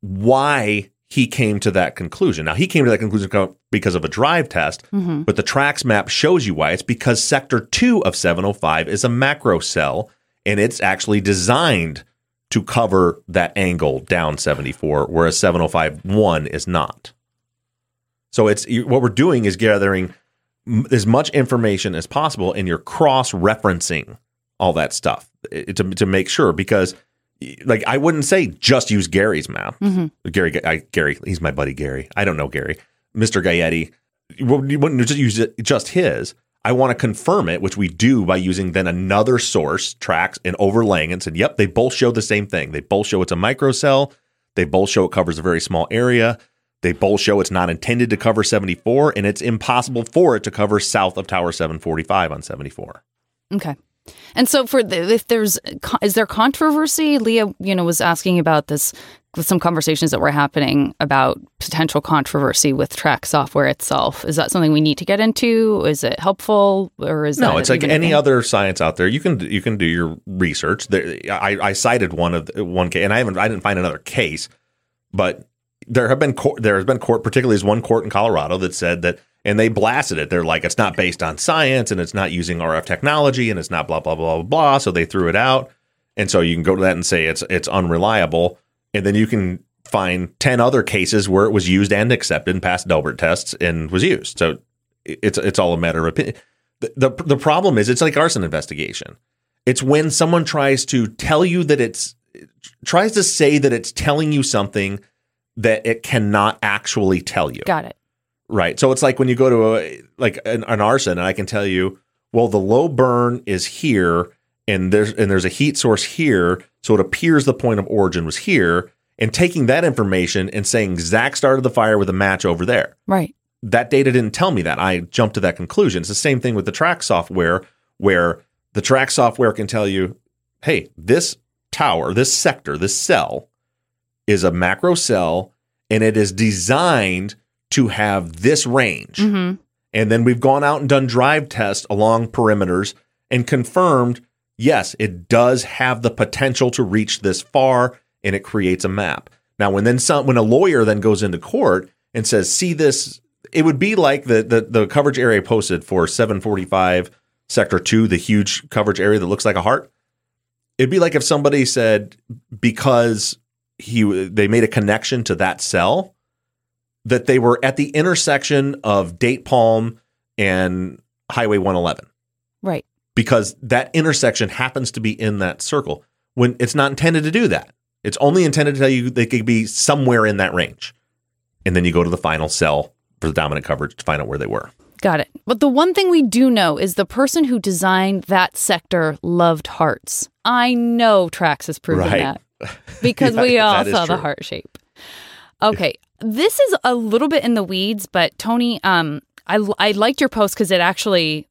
why he came to that conclusion. Now, he came to that conclusion because of a drive test, mm-hmm. but the Trax map shows you why. It's because sector two of 705 is a macro cell and it's actually designed to cover that angle down 74, whereas 705 1 is not. So it's what we're doing is gathering as much information as possible, and you're cross referencing all that stuff to to make sure because. Like I wouldn't say just use Gary's map. Mm-hmm. Gary, I, Gary, he's my buddy Gary. I don't know Gary, Mister Gaetti. Wouldn't you wouldn't just use it just his. I want to confirm it, which we do by using then another source Trax and overlaying it and said, yep, they both show the same thing. They both show it's a microcell. They both show it covers a very small area. They both show it's not intended to cover 74, and it's impossible for it to cover south of Tower 745 on 74. Okay. And so for the, if there's is there controversy? Leah, you know, was asking about this with some conversations that were happening about potential controversy with Trax software itself. Is that something we need to get into? Is it helpful or is No, it's like any other science out there. You can you can do your research. There, I, I cited one of the- one case, and I haven't I didn't find another case, but there have been court, there has been court, particularly there's one court in Colorado that said that, and they blasted it. They're like, it's not based on science, and it's not using RF technology, and it's not blah blah blah blah blah. So they threw it out, and so you can go to that and say it's it's unreliable, and then you can find ten other cases where it was used and accepted and passed Daubert tests and was used. So it's it's all a matter of opinion. The, the the problem is it's like arson investigation. It's when someone tries to tell you that it's tries to say that it's telling you something that it cannot actually tell you. Got it. Right. So it's like when you go to a like an, an arson, and I can tell you, well, the low burn is here, and there's and there's a heat source here, so it appears the point of origin was here. And taking that information and saying Zaq started the fire with a match over there Right. that data didn't tell me that. I jumped to that conclusion. It's the same thing with the Trax software, where the Trax software can tell you, hey, this tower, this sector, this cell is a macro cell and it is designed to have this range. Mm-hmm. And then we've gone out and done drive tests along perimeters and confirmed, yes, it does have the potential to reach this far and it creates a map. Now, when then some when a lawyer then goes into court and says, see this, it would be like the the, the coverage area posted for 745 sector two, the huge coverage area that looks like a heart. It'd be like if somebody said because he they made a connection to that cell that they were at the intersection of Date Palm and Highway 111 Right. because that intersection happens to be in that circle when it's not intended to do that. It's only intended to tell you they could be somewhere in that range. And then you go to the final cell for the dominant coverage to find out where they were. Got it. But the one thing we do know is the person who designed that sector loved hearts. I know Trax has proven Right. that because Yeah, we all saw the heart shape. Okay, this is a little bit in the weeds, but Tony, um, I I liked your post because it actually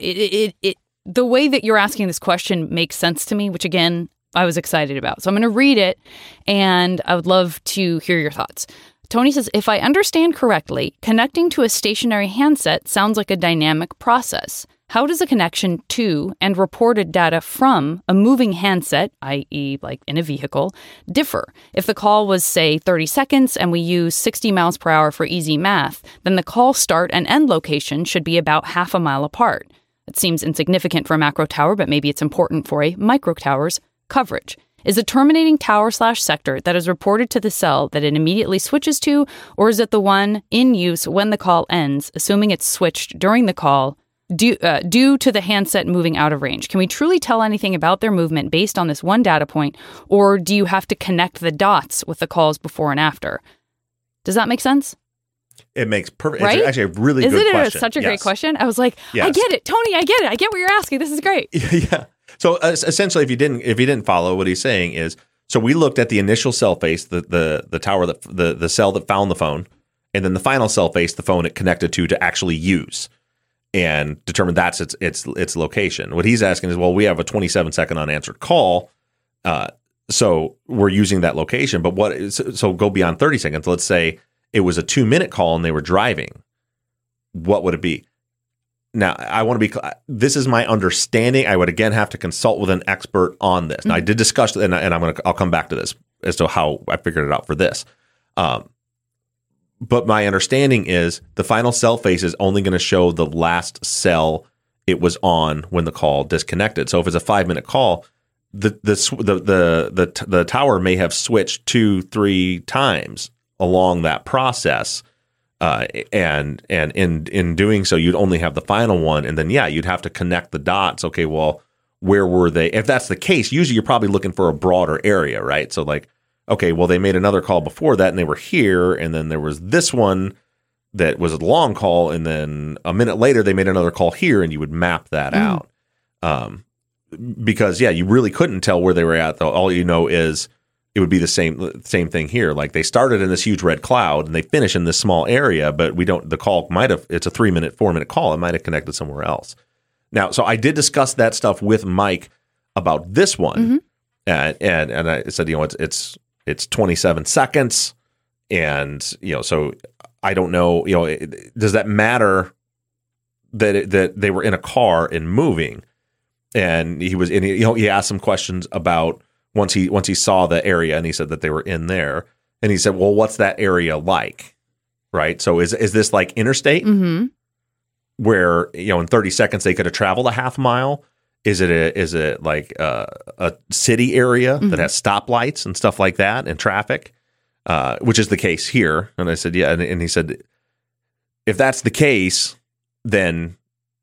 it it it the way that you're asking this question makes sense to me, which again, I was excited about. So I'm going to read it and I would love to hear your thoughts. Tony says, if I understand correctly, connecting to a stationary handset sounds like a dynamic process. How does a connection to and reported data from a moving handset, i.e., like in a vehicle, differ? If the call was, say, 30 seconds and we use 60 miles per hour for easy math, then the call start and end location should be about half a mile apart. It seems insignificant for a macro tower, but maybe it's important for a micro tower's coverage. Is a terminating tower slash sector that is reported to the cell that it immediately switches to, or is it the one in use when the call ends, assuming it's switched during the call due, uh, due to the handset moving out of range? Can we truly tell anything about their movement based on this one data point, or do you have to connect the dots with the calls before and after? Does that make sense? It makes perfect. Right? It's actually a really Isn't good it question. such a great question? I was like, I get it, Tony. I get it. I get what you're asking. This is great. yeah. So uh, essentially, if you didn't if you didn't follow what he's saying is, so we looked at the initial cell face, the the the tower that the the cell that found the phone, and then the final cell face, the phone it connected to to actually use, and determine that's its its its location. What he's asking is, well, we have a 27 second unanswered call, uh, so we're using that location. But what is so go beyond 30 seconds? Let's say it was a two minute call and they were driving. What would it be? Now, I want to be. This is my understanding. I would again have to consult with an expert on this. Now, I did discuss, and, and I'm going to. I'll come back to this as to how I figured it out for this. Um, but my understanding is the final cell face is only going to show the last cell it was on when the call disconnected. So if it's a five minute call, the the the the the, the tower may have switched two three times along that process uh, and and in in doing so, you'd only have the final one, and then yeah, you'd have to connect the dots. Okay, well, where were they? If that's the case, usually you're probably looking for a broader area, right? So like, okay, well, they made another call before that, and they were here, and then there was this one that was a long call, and then a minute later they made another call here, and you would map that out. Um, because yeah, you really couldn't tell where they were at. Though all you know is it would be the same same thing here. Like they started in this huge red cloud and they finish in this small area, but we don't. The call might have. It's a three minute, four minute call. It might have connected somewhere else. Now, so I did discuss that stuff with Mike about this one, and and and I said, you know, it's it's it's twenty seven seconds, and you know, so I don't know, you know, it- does that matter that it, that they were in a car and moving? And he was, he, you know, he asked some questions about once he once he saw the area, and he said that they were in there, and he said, well, what's that area like? Right. So is is this like interstate? Mm-hmm. where you know in 30 seconds they could have traveled a half mile is it a is it like a, a city area that has stoplights and stuff like that and traffic? Uh, which is the case here. And i said yeah and, and he said if that's the case then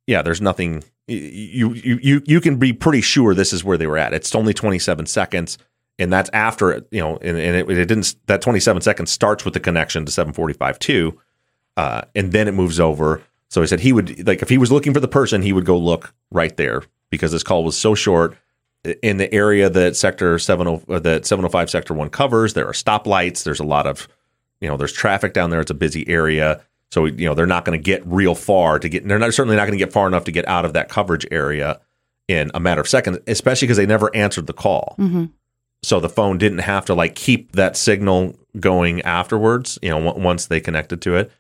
yeah there's nothing you you you you can be pretty sure this is where they were at. It's only 27 seconds and that's after you know and, and it, it didn't that 27 seconds starts with the connection to 745 2 uh, and then it moves over. So he said he would like if he was looking for the person, he would go look right there because this call was so short. In the area that sector seven oh uh, that seven oh five sector one covers, there are stoplights. There's a lot of you know there's traffic down there. It's a busy area, so you know they're not going to get real far to get. They're not certainly not going to get far enough to get out of that coverage area in a matter of seconds, especially because they never answered the call mm-hmm. so the phone didn't have to like keep that signal going afterwards you know on- once they connected to it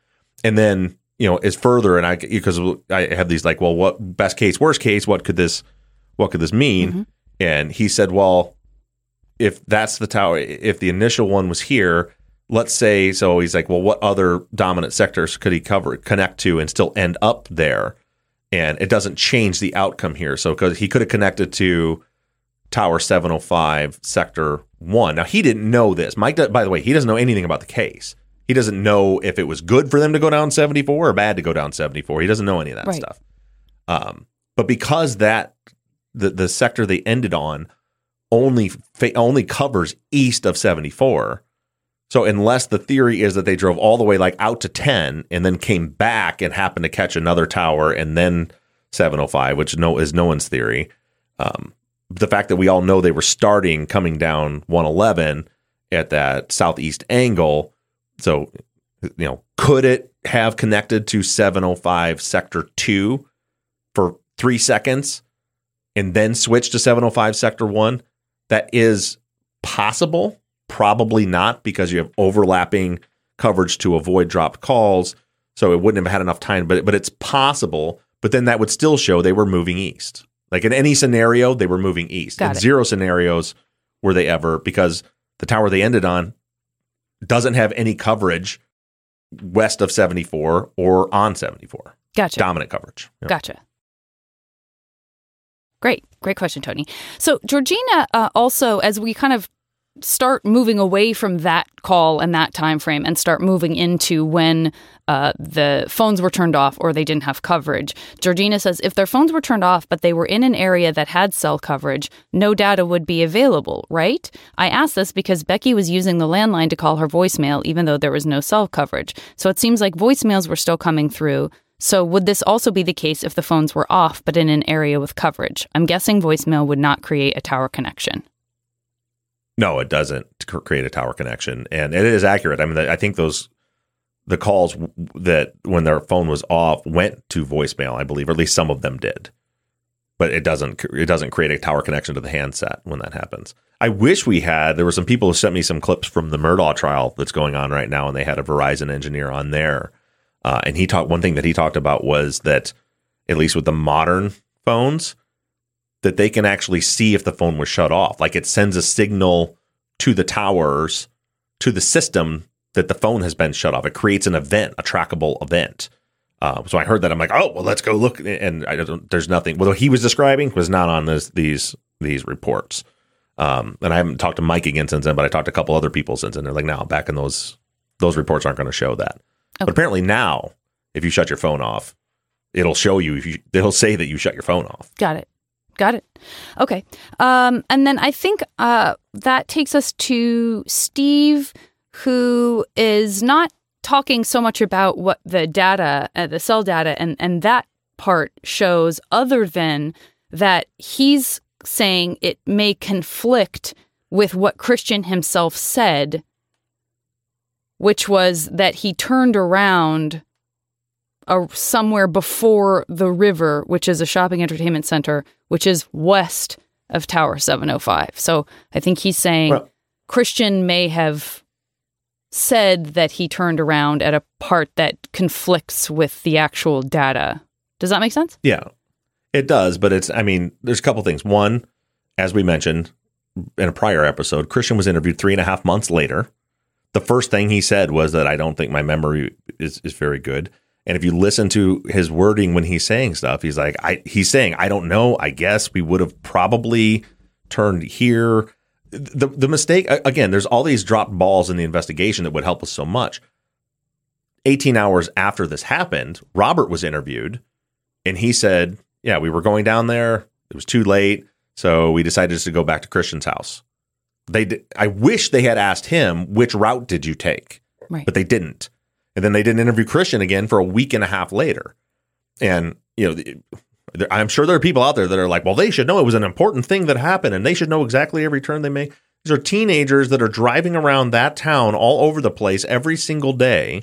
and then you know is further and i because i have these like well what best case worst case what could this what could this mean mm-hmm. and he said well if that's the tower if the initial one was here let's say so he's like well what other dominant sectors could he cover connect to and still end up there and it doesn't change the outcome here so because he could have connected to Tower 705, Sector 1. Now, he didn't know this. Mike, by the way, he doesn't know anything about the case. He doesn't know if it was good for them to go down 74 or bad to go down 74. He doesn't know any of that Right. stuff. Um, but because that the the sector they ended on only only covers east of 74. So unless the theory is that they drove all the way like out to 10 and then came back and happened to catch another tower and then 705, which no is no one's theory. Um, the fact that we all know they were starting coming down 111 at that southeast angle. So, you know, could it have connected to 705 sector 2 for 3 seconds and then switch to 705 sector 1 that is possible probably not because you have overlapping coverage to avoid dropped calls so it wouldn't have had enough time but but it's possible but then that would still show they were moving east. Like in any scenario they were moving east. Got in it. zero scenarios were they ever because the tower they ended on doesn't have any coverage west of 74 or on 74 Gotcha. dominant coverage Yeah. Gotcha. Great, great question, Tony. So Georgina uh, also, as we kind of start moving away from that call and that time frame, and start moving into when uh, the phones were turned off or they didn't have coverage. Georgina says if their phones were turned off, but they were in an area that had cell coverage, no data would be available, right? I asked this because Becky was using the landline to call her voicemail, even though there was no cell coverage. So it seems like voicemails were still coming through. So, would this also be the case if the phones were off but in an area with coverage? I'm guessing voicemail would not create a tower connection. No, it doesn't create a tower connection, and it is accurate. I mean, I think those the calls that when their phone was off went to voicemail, I believe, or at least some of them did. But it doesn't it doesn't create a tower connection to the handset when that happens. I wish we had. There were some people who sent me some clips from the Murdaugh trial that's going on right now, and they had a Verizon engineer on there, uh, and he talked. One thing that he talked about was that at least with the modern phones, that they can actually see if the phone was shut off. Like it sends a signal to the towers, to the system that the phone has been shut off. It creates an event, a trackable event. Uh, so I heard that. I'm like, oh, well, let's go look. And I don't, there's nothing. What he was describing was not on this, these these reports. Um, and I haven't talked to Mike again since then, but I talked to a couple other people since then. They're like, no, back in those those reports aren't going to show that. But apparently now, if you shut your phone off, it'll show you. If you, it'll say that you shut your phone off. Got it. Got it. Okay. Um, and then I think uh, that takes us to Steve, who is not talking so much about what the data, uh, the cell data, and, and that part shows, other than that he's saying it may conflict with what Christian himself said, which was that he turned around uh, somewhere before the river, which is a shopping entertainment center, which is west of Tower 705. So I think he's saying Well- Christian may have said that he turned around at a part that conflicts with the actual data. Does that make sense? Yeah, it does. But it's, I mean, there's a couple things. One, as we mentioned in a prior episode, Christian was interviewed three and a half months later. The first thing he said was that I don't think my memory is, is very good. And if you listen to his wording when he's saying stuff, he's like, I, he's saying, I don't know. I guess we would have probably turned here. The, the mistake, again, there's all these dropped balls in the investigation that would help us so much. 18 hours after this happened, Robert was interviewed and he said, "Yeah, we were going down there. It was too late, so we decided just to go back to Christian's house." They, did, I wish they had asked him which route did you take, Right. but they didn't. And then they didn't interview Christian again for a week and a half later. And you know, the- I'm sure there are people out there that are like, "Well, they should know it was an important thing that happened, and they should know exactly every turn they make." These are teenagers that are driving around that town all over the place every single day.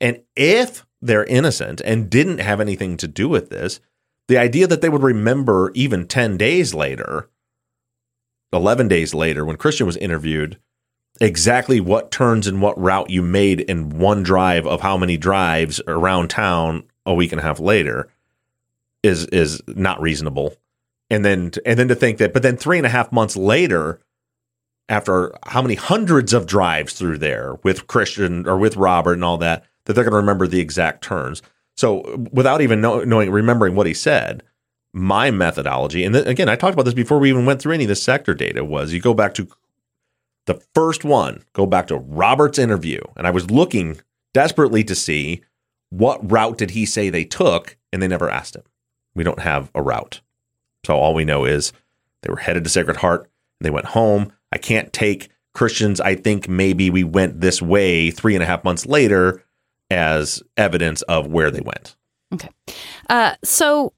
And if they're innocent and didn't have anything to do with this, the idea that they would remember even 10 days later, 11 days later, when Christian was interviewed, exactly what turns and what route you made in one drive of how many drives around town a week and a half later is is not reasonable. And then and then to think that, but then three and a half months later, after how many hundreds of drives through there with Christian or with Robert and all that, that they're going to remember the exact turns. So without even know, knowing, remembering what he said, my methodology, and th- again, I talked about this before we even went through any of the sector data, was you go back to the first one, go back to Robert's interview, and I was looking desperately to see what route did he say they took, and they never asked him. We don't have a route. So all we know is they were headed to Sacred Heart, and they went home. I can't take Christians, I think maybe we went this way three and a half months later as evidence of where they went. Okay. Uh, so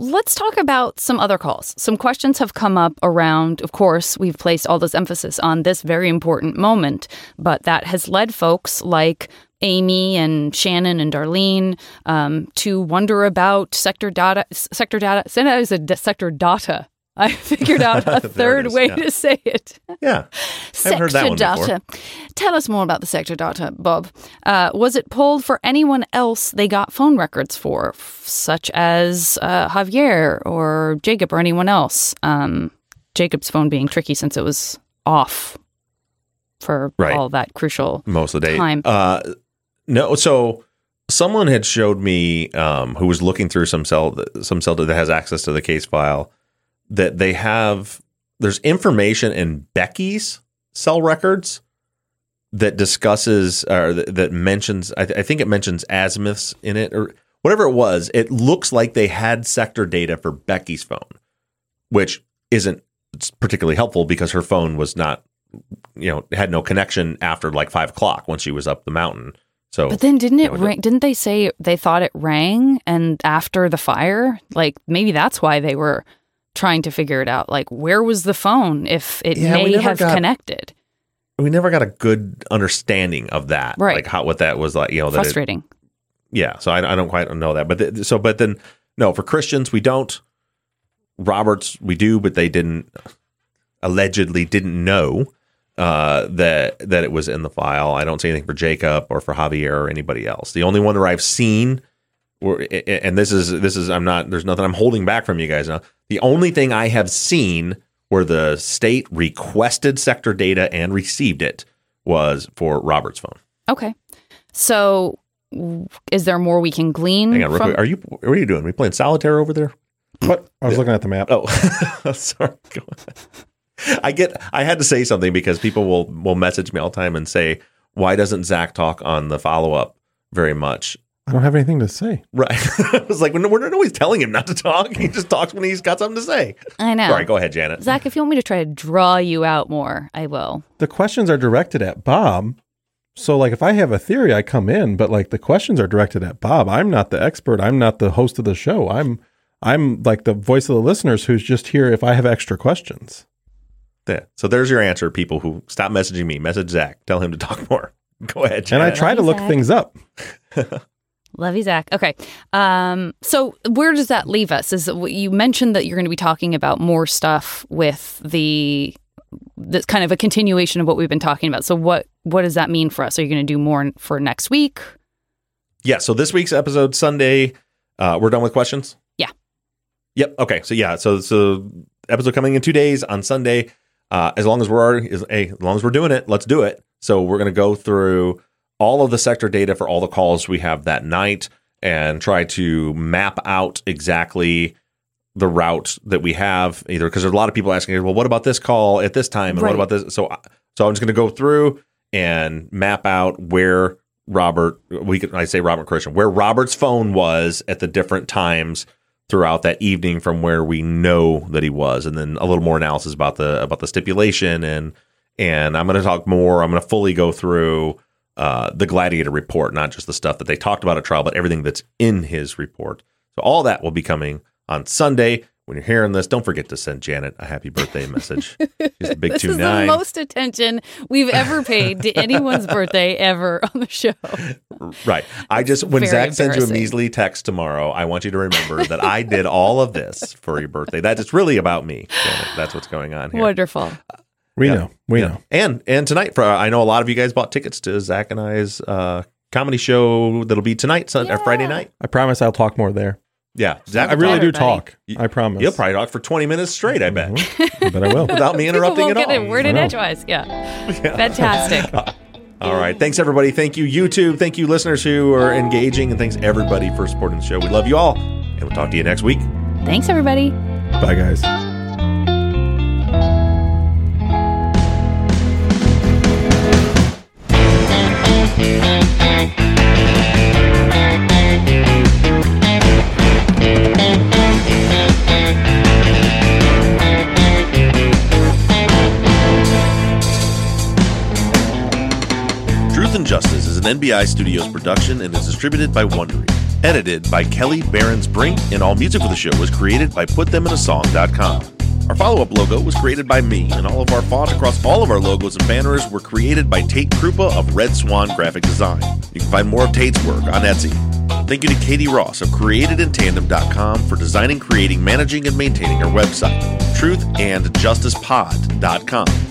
let's talk about some other calls. Some questions have come up around, of course, we've placed all this emphasis on this very important moment, but that has led folks like Amy and Shannon and Darlene um, to wonder about sector data. Sector data. A sector data. I figured out a third way yeah. to say it. Yeah. Haven't heard that Sector one before. data. Tell us more about the sector data, Bob. Uh, was it pulled for anyone else they got phone records for, f- such as uh, Javier or Jacob or anyone else? Um, Jacob's phone being tricky since it was off for Right. all that crucial. most of the day. Time. Uh, no, so someone had showed me um, who was looking through some cell some cell that has access to the case file that they have there's information in Becky's cell records that discusses or that, that mentions I, th- I think it mentions azimuths in it or whatever it was. It looks like they had sector data for Becky's phone, which isn't particularly helpful because her phone was not you know had no connection after like five o'clock when she was up the mountain. So But then didn't it Yeah, we ring? Didn't they say they thought it rang and after the fire? Like maybe that's why they were trying to figure it out. Like where was the phone if it Yeah, may have got- connected? we never got a good understanding of that, Right. Like how what that was like, you know, that it, Frustrating. yeah. So I, I don't quite know that, but so but then no, for Christians we don't. Roberts we do, but they didn't allegedly didn't know uh, that that it was in the file. I don't see anything for Jacob or for Javier or anybody else. The only one that I've seen, were, and this is this is I'm not. There's nothing I'm holding back from you guys now. The only thing I have seen where the state requested sector data and received it was for Robert's phone. Okay. So is there more we can glean Hang on, real from quick. Are you? What are you doing? Are we playing solitaire over there? What? I was looking at the map. Oh, sorry. Go ahead. I get. I had to say something because people will will message me all the time and say, "Why doesn't Zaq talk on the follow up very much?" I don't have anything to say. Right. I was like, we're not always telling him not to talk. He just talks when he's got something to say. I know. All right, Go ahead, Janet. Zaq, if you want me to try to draw you out more, I will. The questions are directed at Bob. So, like, if I have a theory, I come in, but like the questions are directed at Bob. I'm not the expert. I'm not the host of the show. I'm, I'm like the voice of the listeners who's just here if I have extra questions. Yeah. So there's your answer. People who stop messaging me, message Zaq. Tell him to talk more. Go ahead. And I try to look Zaq. things up. Love you, Zaq. Okay. Um, so where does that leave us? Is you mentioned that you're going to be talking about more stuff with the that's kind of a continuation of what we've been talking about. So what what does that mean for us? Are you going to do more for next week? Yeah. So this week's episode Sunday, uh, we're done with questions. Yeah. Yep. Okay. So yeah. So so episode coming in two days on Sunday. Uh, as long as we're already, as, hey, as long as we're doing it, let's do it. So we're going to go through all of the sector data for all the calls we have that night and try to map out exactly the route that we have. Either because there's a lot of people asking, well, what about this call at this time, and Right. what about this? So so I'm just going to go through and map out where Robert, we could, I say Robert Christian, where Robert's phone was at the different times throughout that evening from where we know that he was, and then a little more analysis about the about the stipulation and and I'm going to talk more. I'm going to fully go through uh, the Gladiator report, not just the stuff that they talked about at trial, but everything that's in his report. So all that will be coming on Sunday. When you're hearing this, don't forget to send Janet a happy birthday message. She's the big This two is nine. the most attention we've ever paid to anyone's birthday ever on the show. Right. I just when Zaq sends you a measly text tomorrow, I want you to remember that I did all of this for your birthday. That it's really about me. Janet. That's what's going on here. Wonderful. We Yeah. know. We Yeah. know. And and tonight for I know a lot of you guys bought tickets to Zaq and I's uh, comedy show that'll be tonight, Sun or Friday night. I promise I'll talk more there. Yeah, Zaq. I really do talk. You- I promise. You'll probably talk for twenty minutes straight. I bet Mhm. I bet I will. without me People interrupting won't at get all. it word I in know. edgewise. Yeah. Fantastic. All right. Thanks, everybody. Thank you, YouTube. Thank you, listeners who are engaging. And thanks, everybody, for supporting the show. We love you all. And we'll talk to you next week. Thanks, everybody. Bye, guys. NBI Studios production and is distributed by Wondery. Edited by Kelly Barons Brink, and all music for the show was created by PutThemInASong.com. Our follow up logo was created by me, and all of our fonts across all of our logos and banners were created by Tate Krupa of Red Swan Graphic Design. You can find more of Tate's work on Etsy. Thank you to Katie Ross of CreatedInTandem.com for designing, creating, managing, and maintaining our website, truthandjusticepod.com,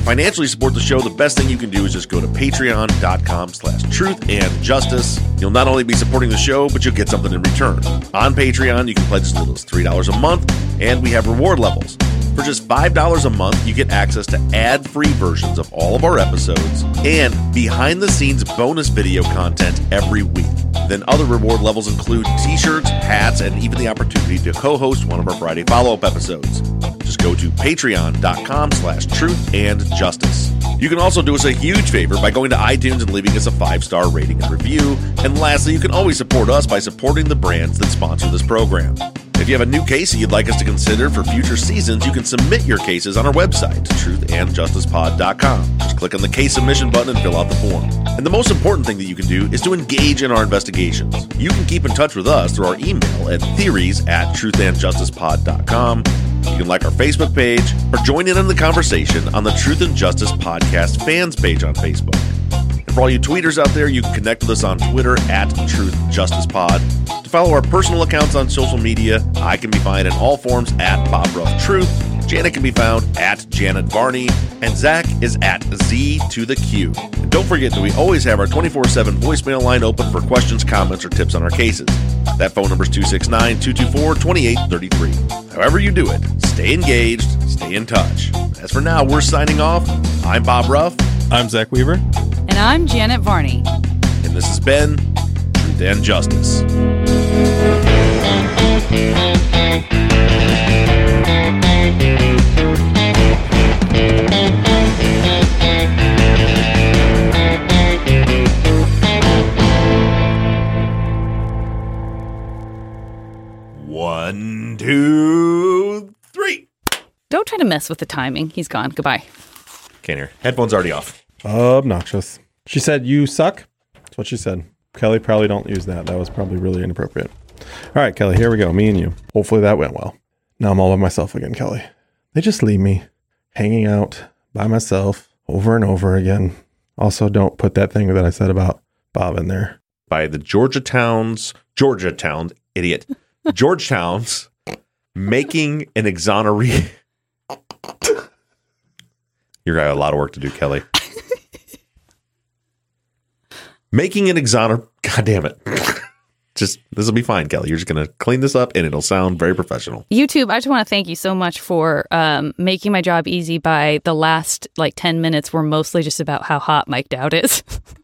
To financially support the show, the best thing you can do is just go to patreon.com slash truth and justice. You'll not only be supporting the show, but you'll get something in return. On Patreon, you can pledge as little as $3 a month, and we have reward levels. For just $5 a month, you get access to ad free versions of all of our episodes and behind the scenes bonus video content every week. Then other reward levels include t shirts, hats, and even the opportunity to co host one of our Friday follow up episodes. Just go to patreon.com slash truth and justice. You can also do us a huge favor by going to iTunes and leaving us a five star rating and review. And lastly, you can always support us by supporting the brands that sponsor this program. If you have a new case you'd like us to consider for future seasons, you can submit your cases on our website, truthandjusticepod.com. Just click on the case submission button and fill out the form. And the most important thing that you can do is to engage in our investigations. You can keep in touch with us through our email at theories at truthandjusticepod.com. You can like our Facebook page or join in on the conversation on the Truth and Justice Podcast fans page on Facebook. And for all you tweeters out there, you can connect with us on Twitter at Truth Justice Pod. To follow our personal accounts on social media, I can be found in all forms at Bob Ruff Truth. Janet can be found at Janet Varney, and Zaq is at Z to the Q. And don't forget that we always have our 24 7 voicemail line open for questions, comments, or tips on our cases. That phone number is 269 224 2833. However, you do it, stay engaged, stay in touch. As for now, we're signing off. I'm Bob Ruff, I'm Zaq Weaver. And I'm Janet Varney. and this has been Truth and Justice. One, two, three. Don't try to mess with the timing. He's gone. Goodbye. Can't hear. Headphones already off. Obnoxious. She said, You suck. That's what she said. Kelly, probably don't use that. That was probably really inappropriate. All right, Kelly, here we go. Me and you. Hopefully that went well. Now I'm all by myself again, Kelly. They just leave me hanging out by myself over and over again. Also, don't put that thing that I said about Bob in there. by the Georgia Towns, Georgia Town, idiot, Georgetowns making an exoneree. You're gonna have a lot of work to do, Kelly. making an exoner. God damn it. Just this will be fine, Kelly. You're just gonna clean this up, and it'll sound very professional. YouTube, I just want to thank you so much for um, making my job easy by the last like 10 minutes were mostly just about how hot Mike Dowd is.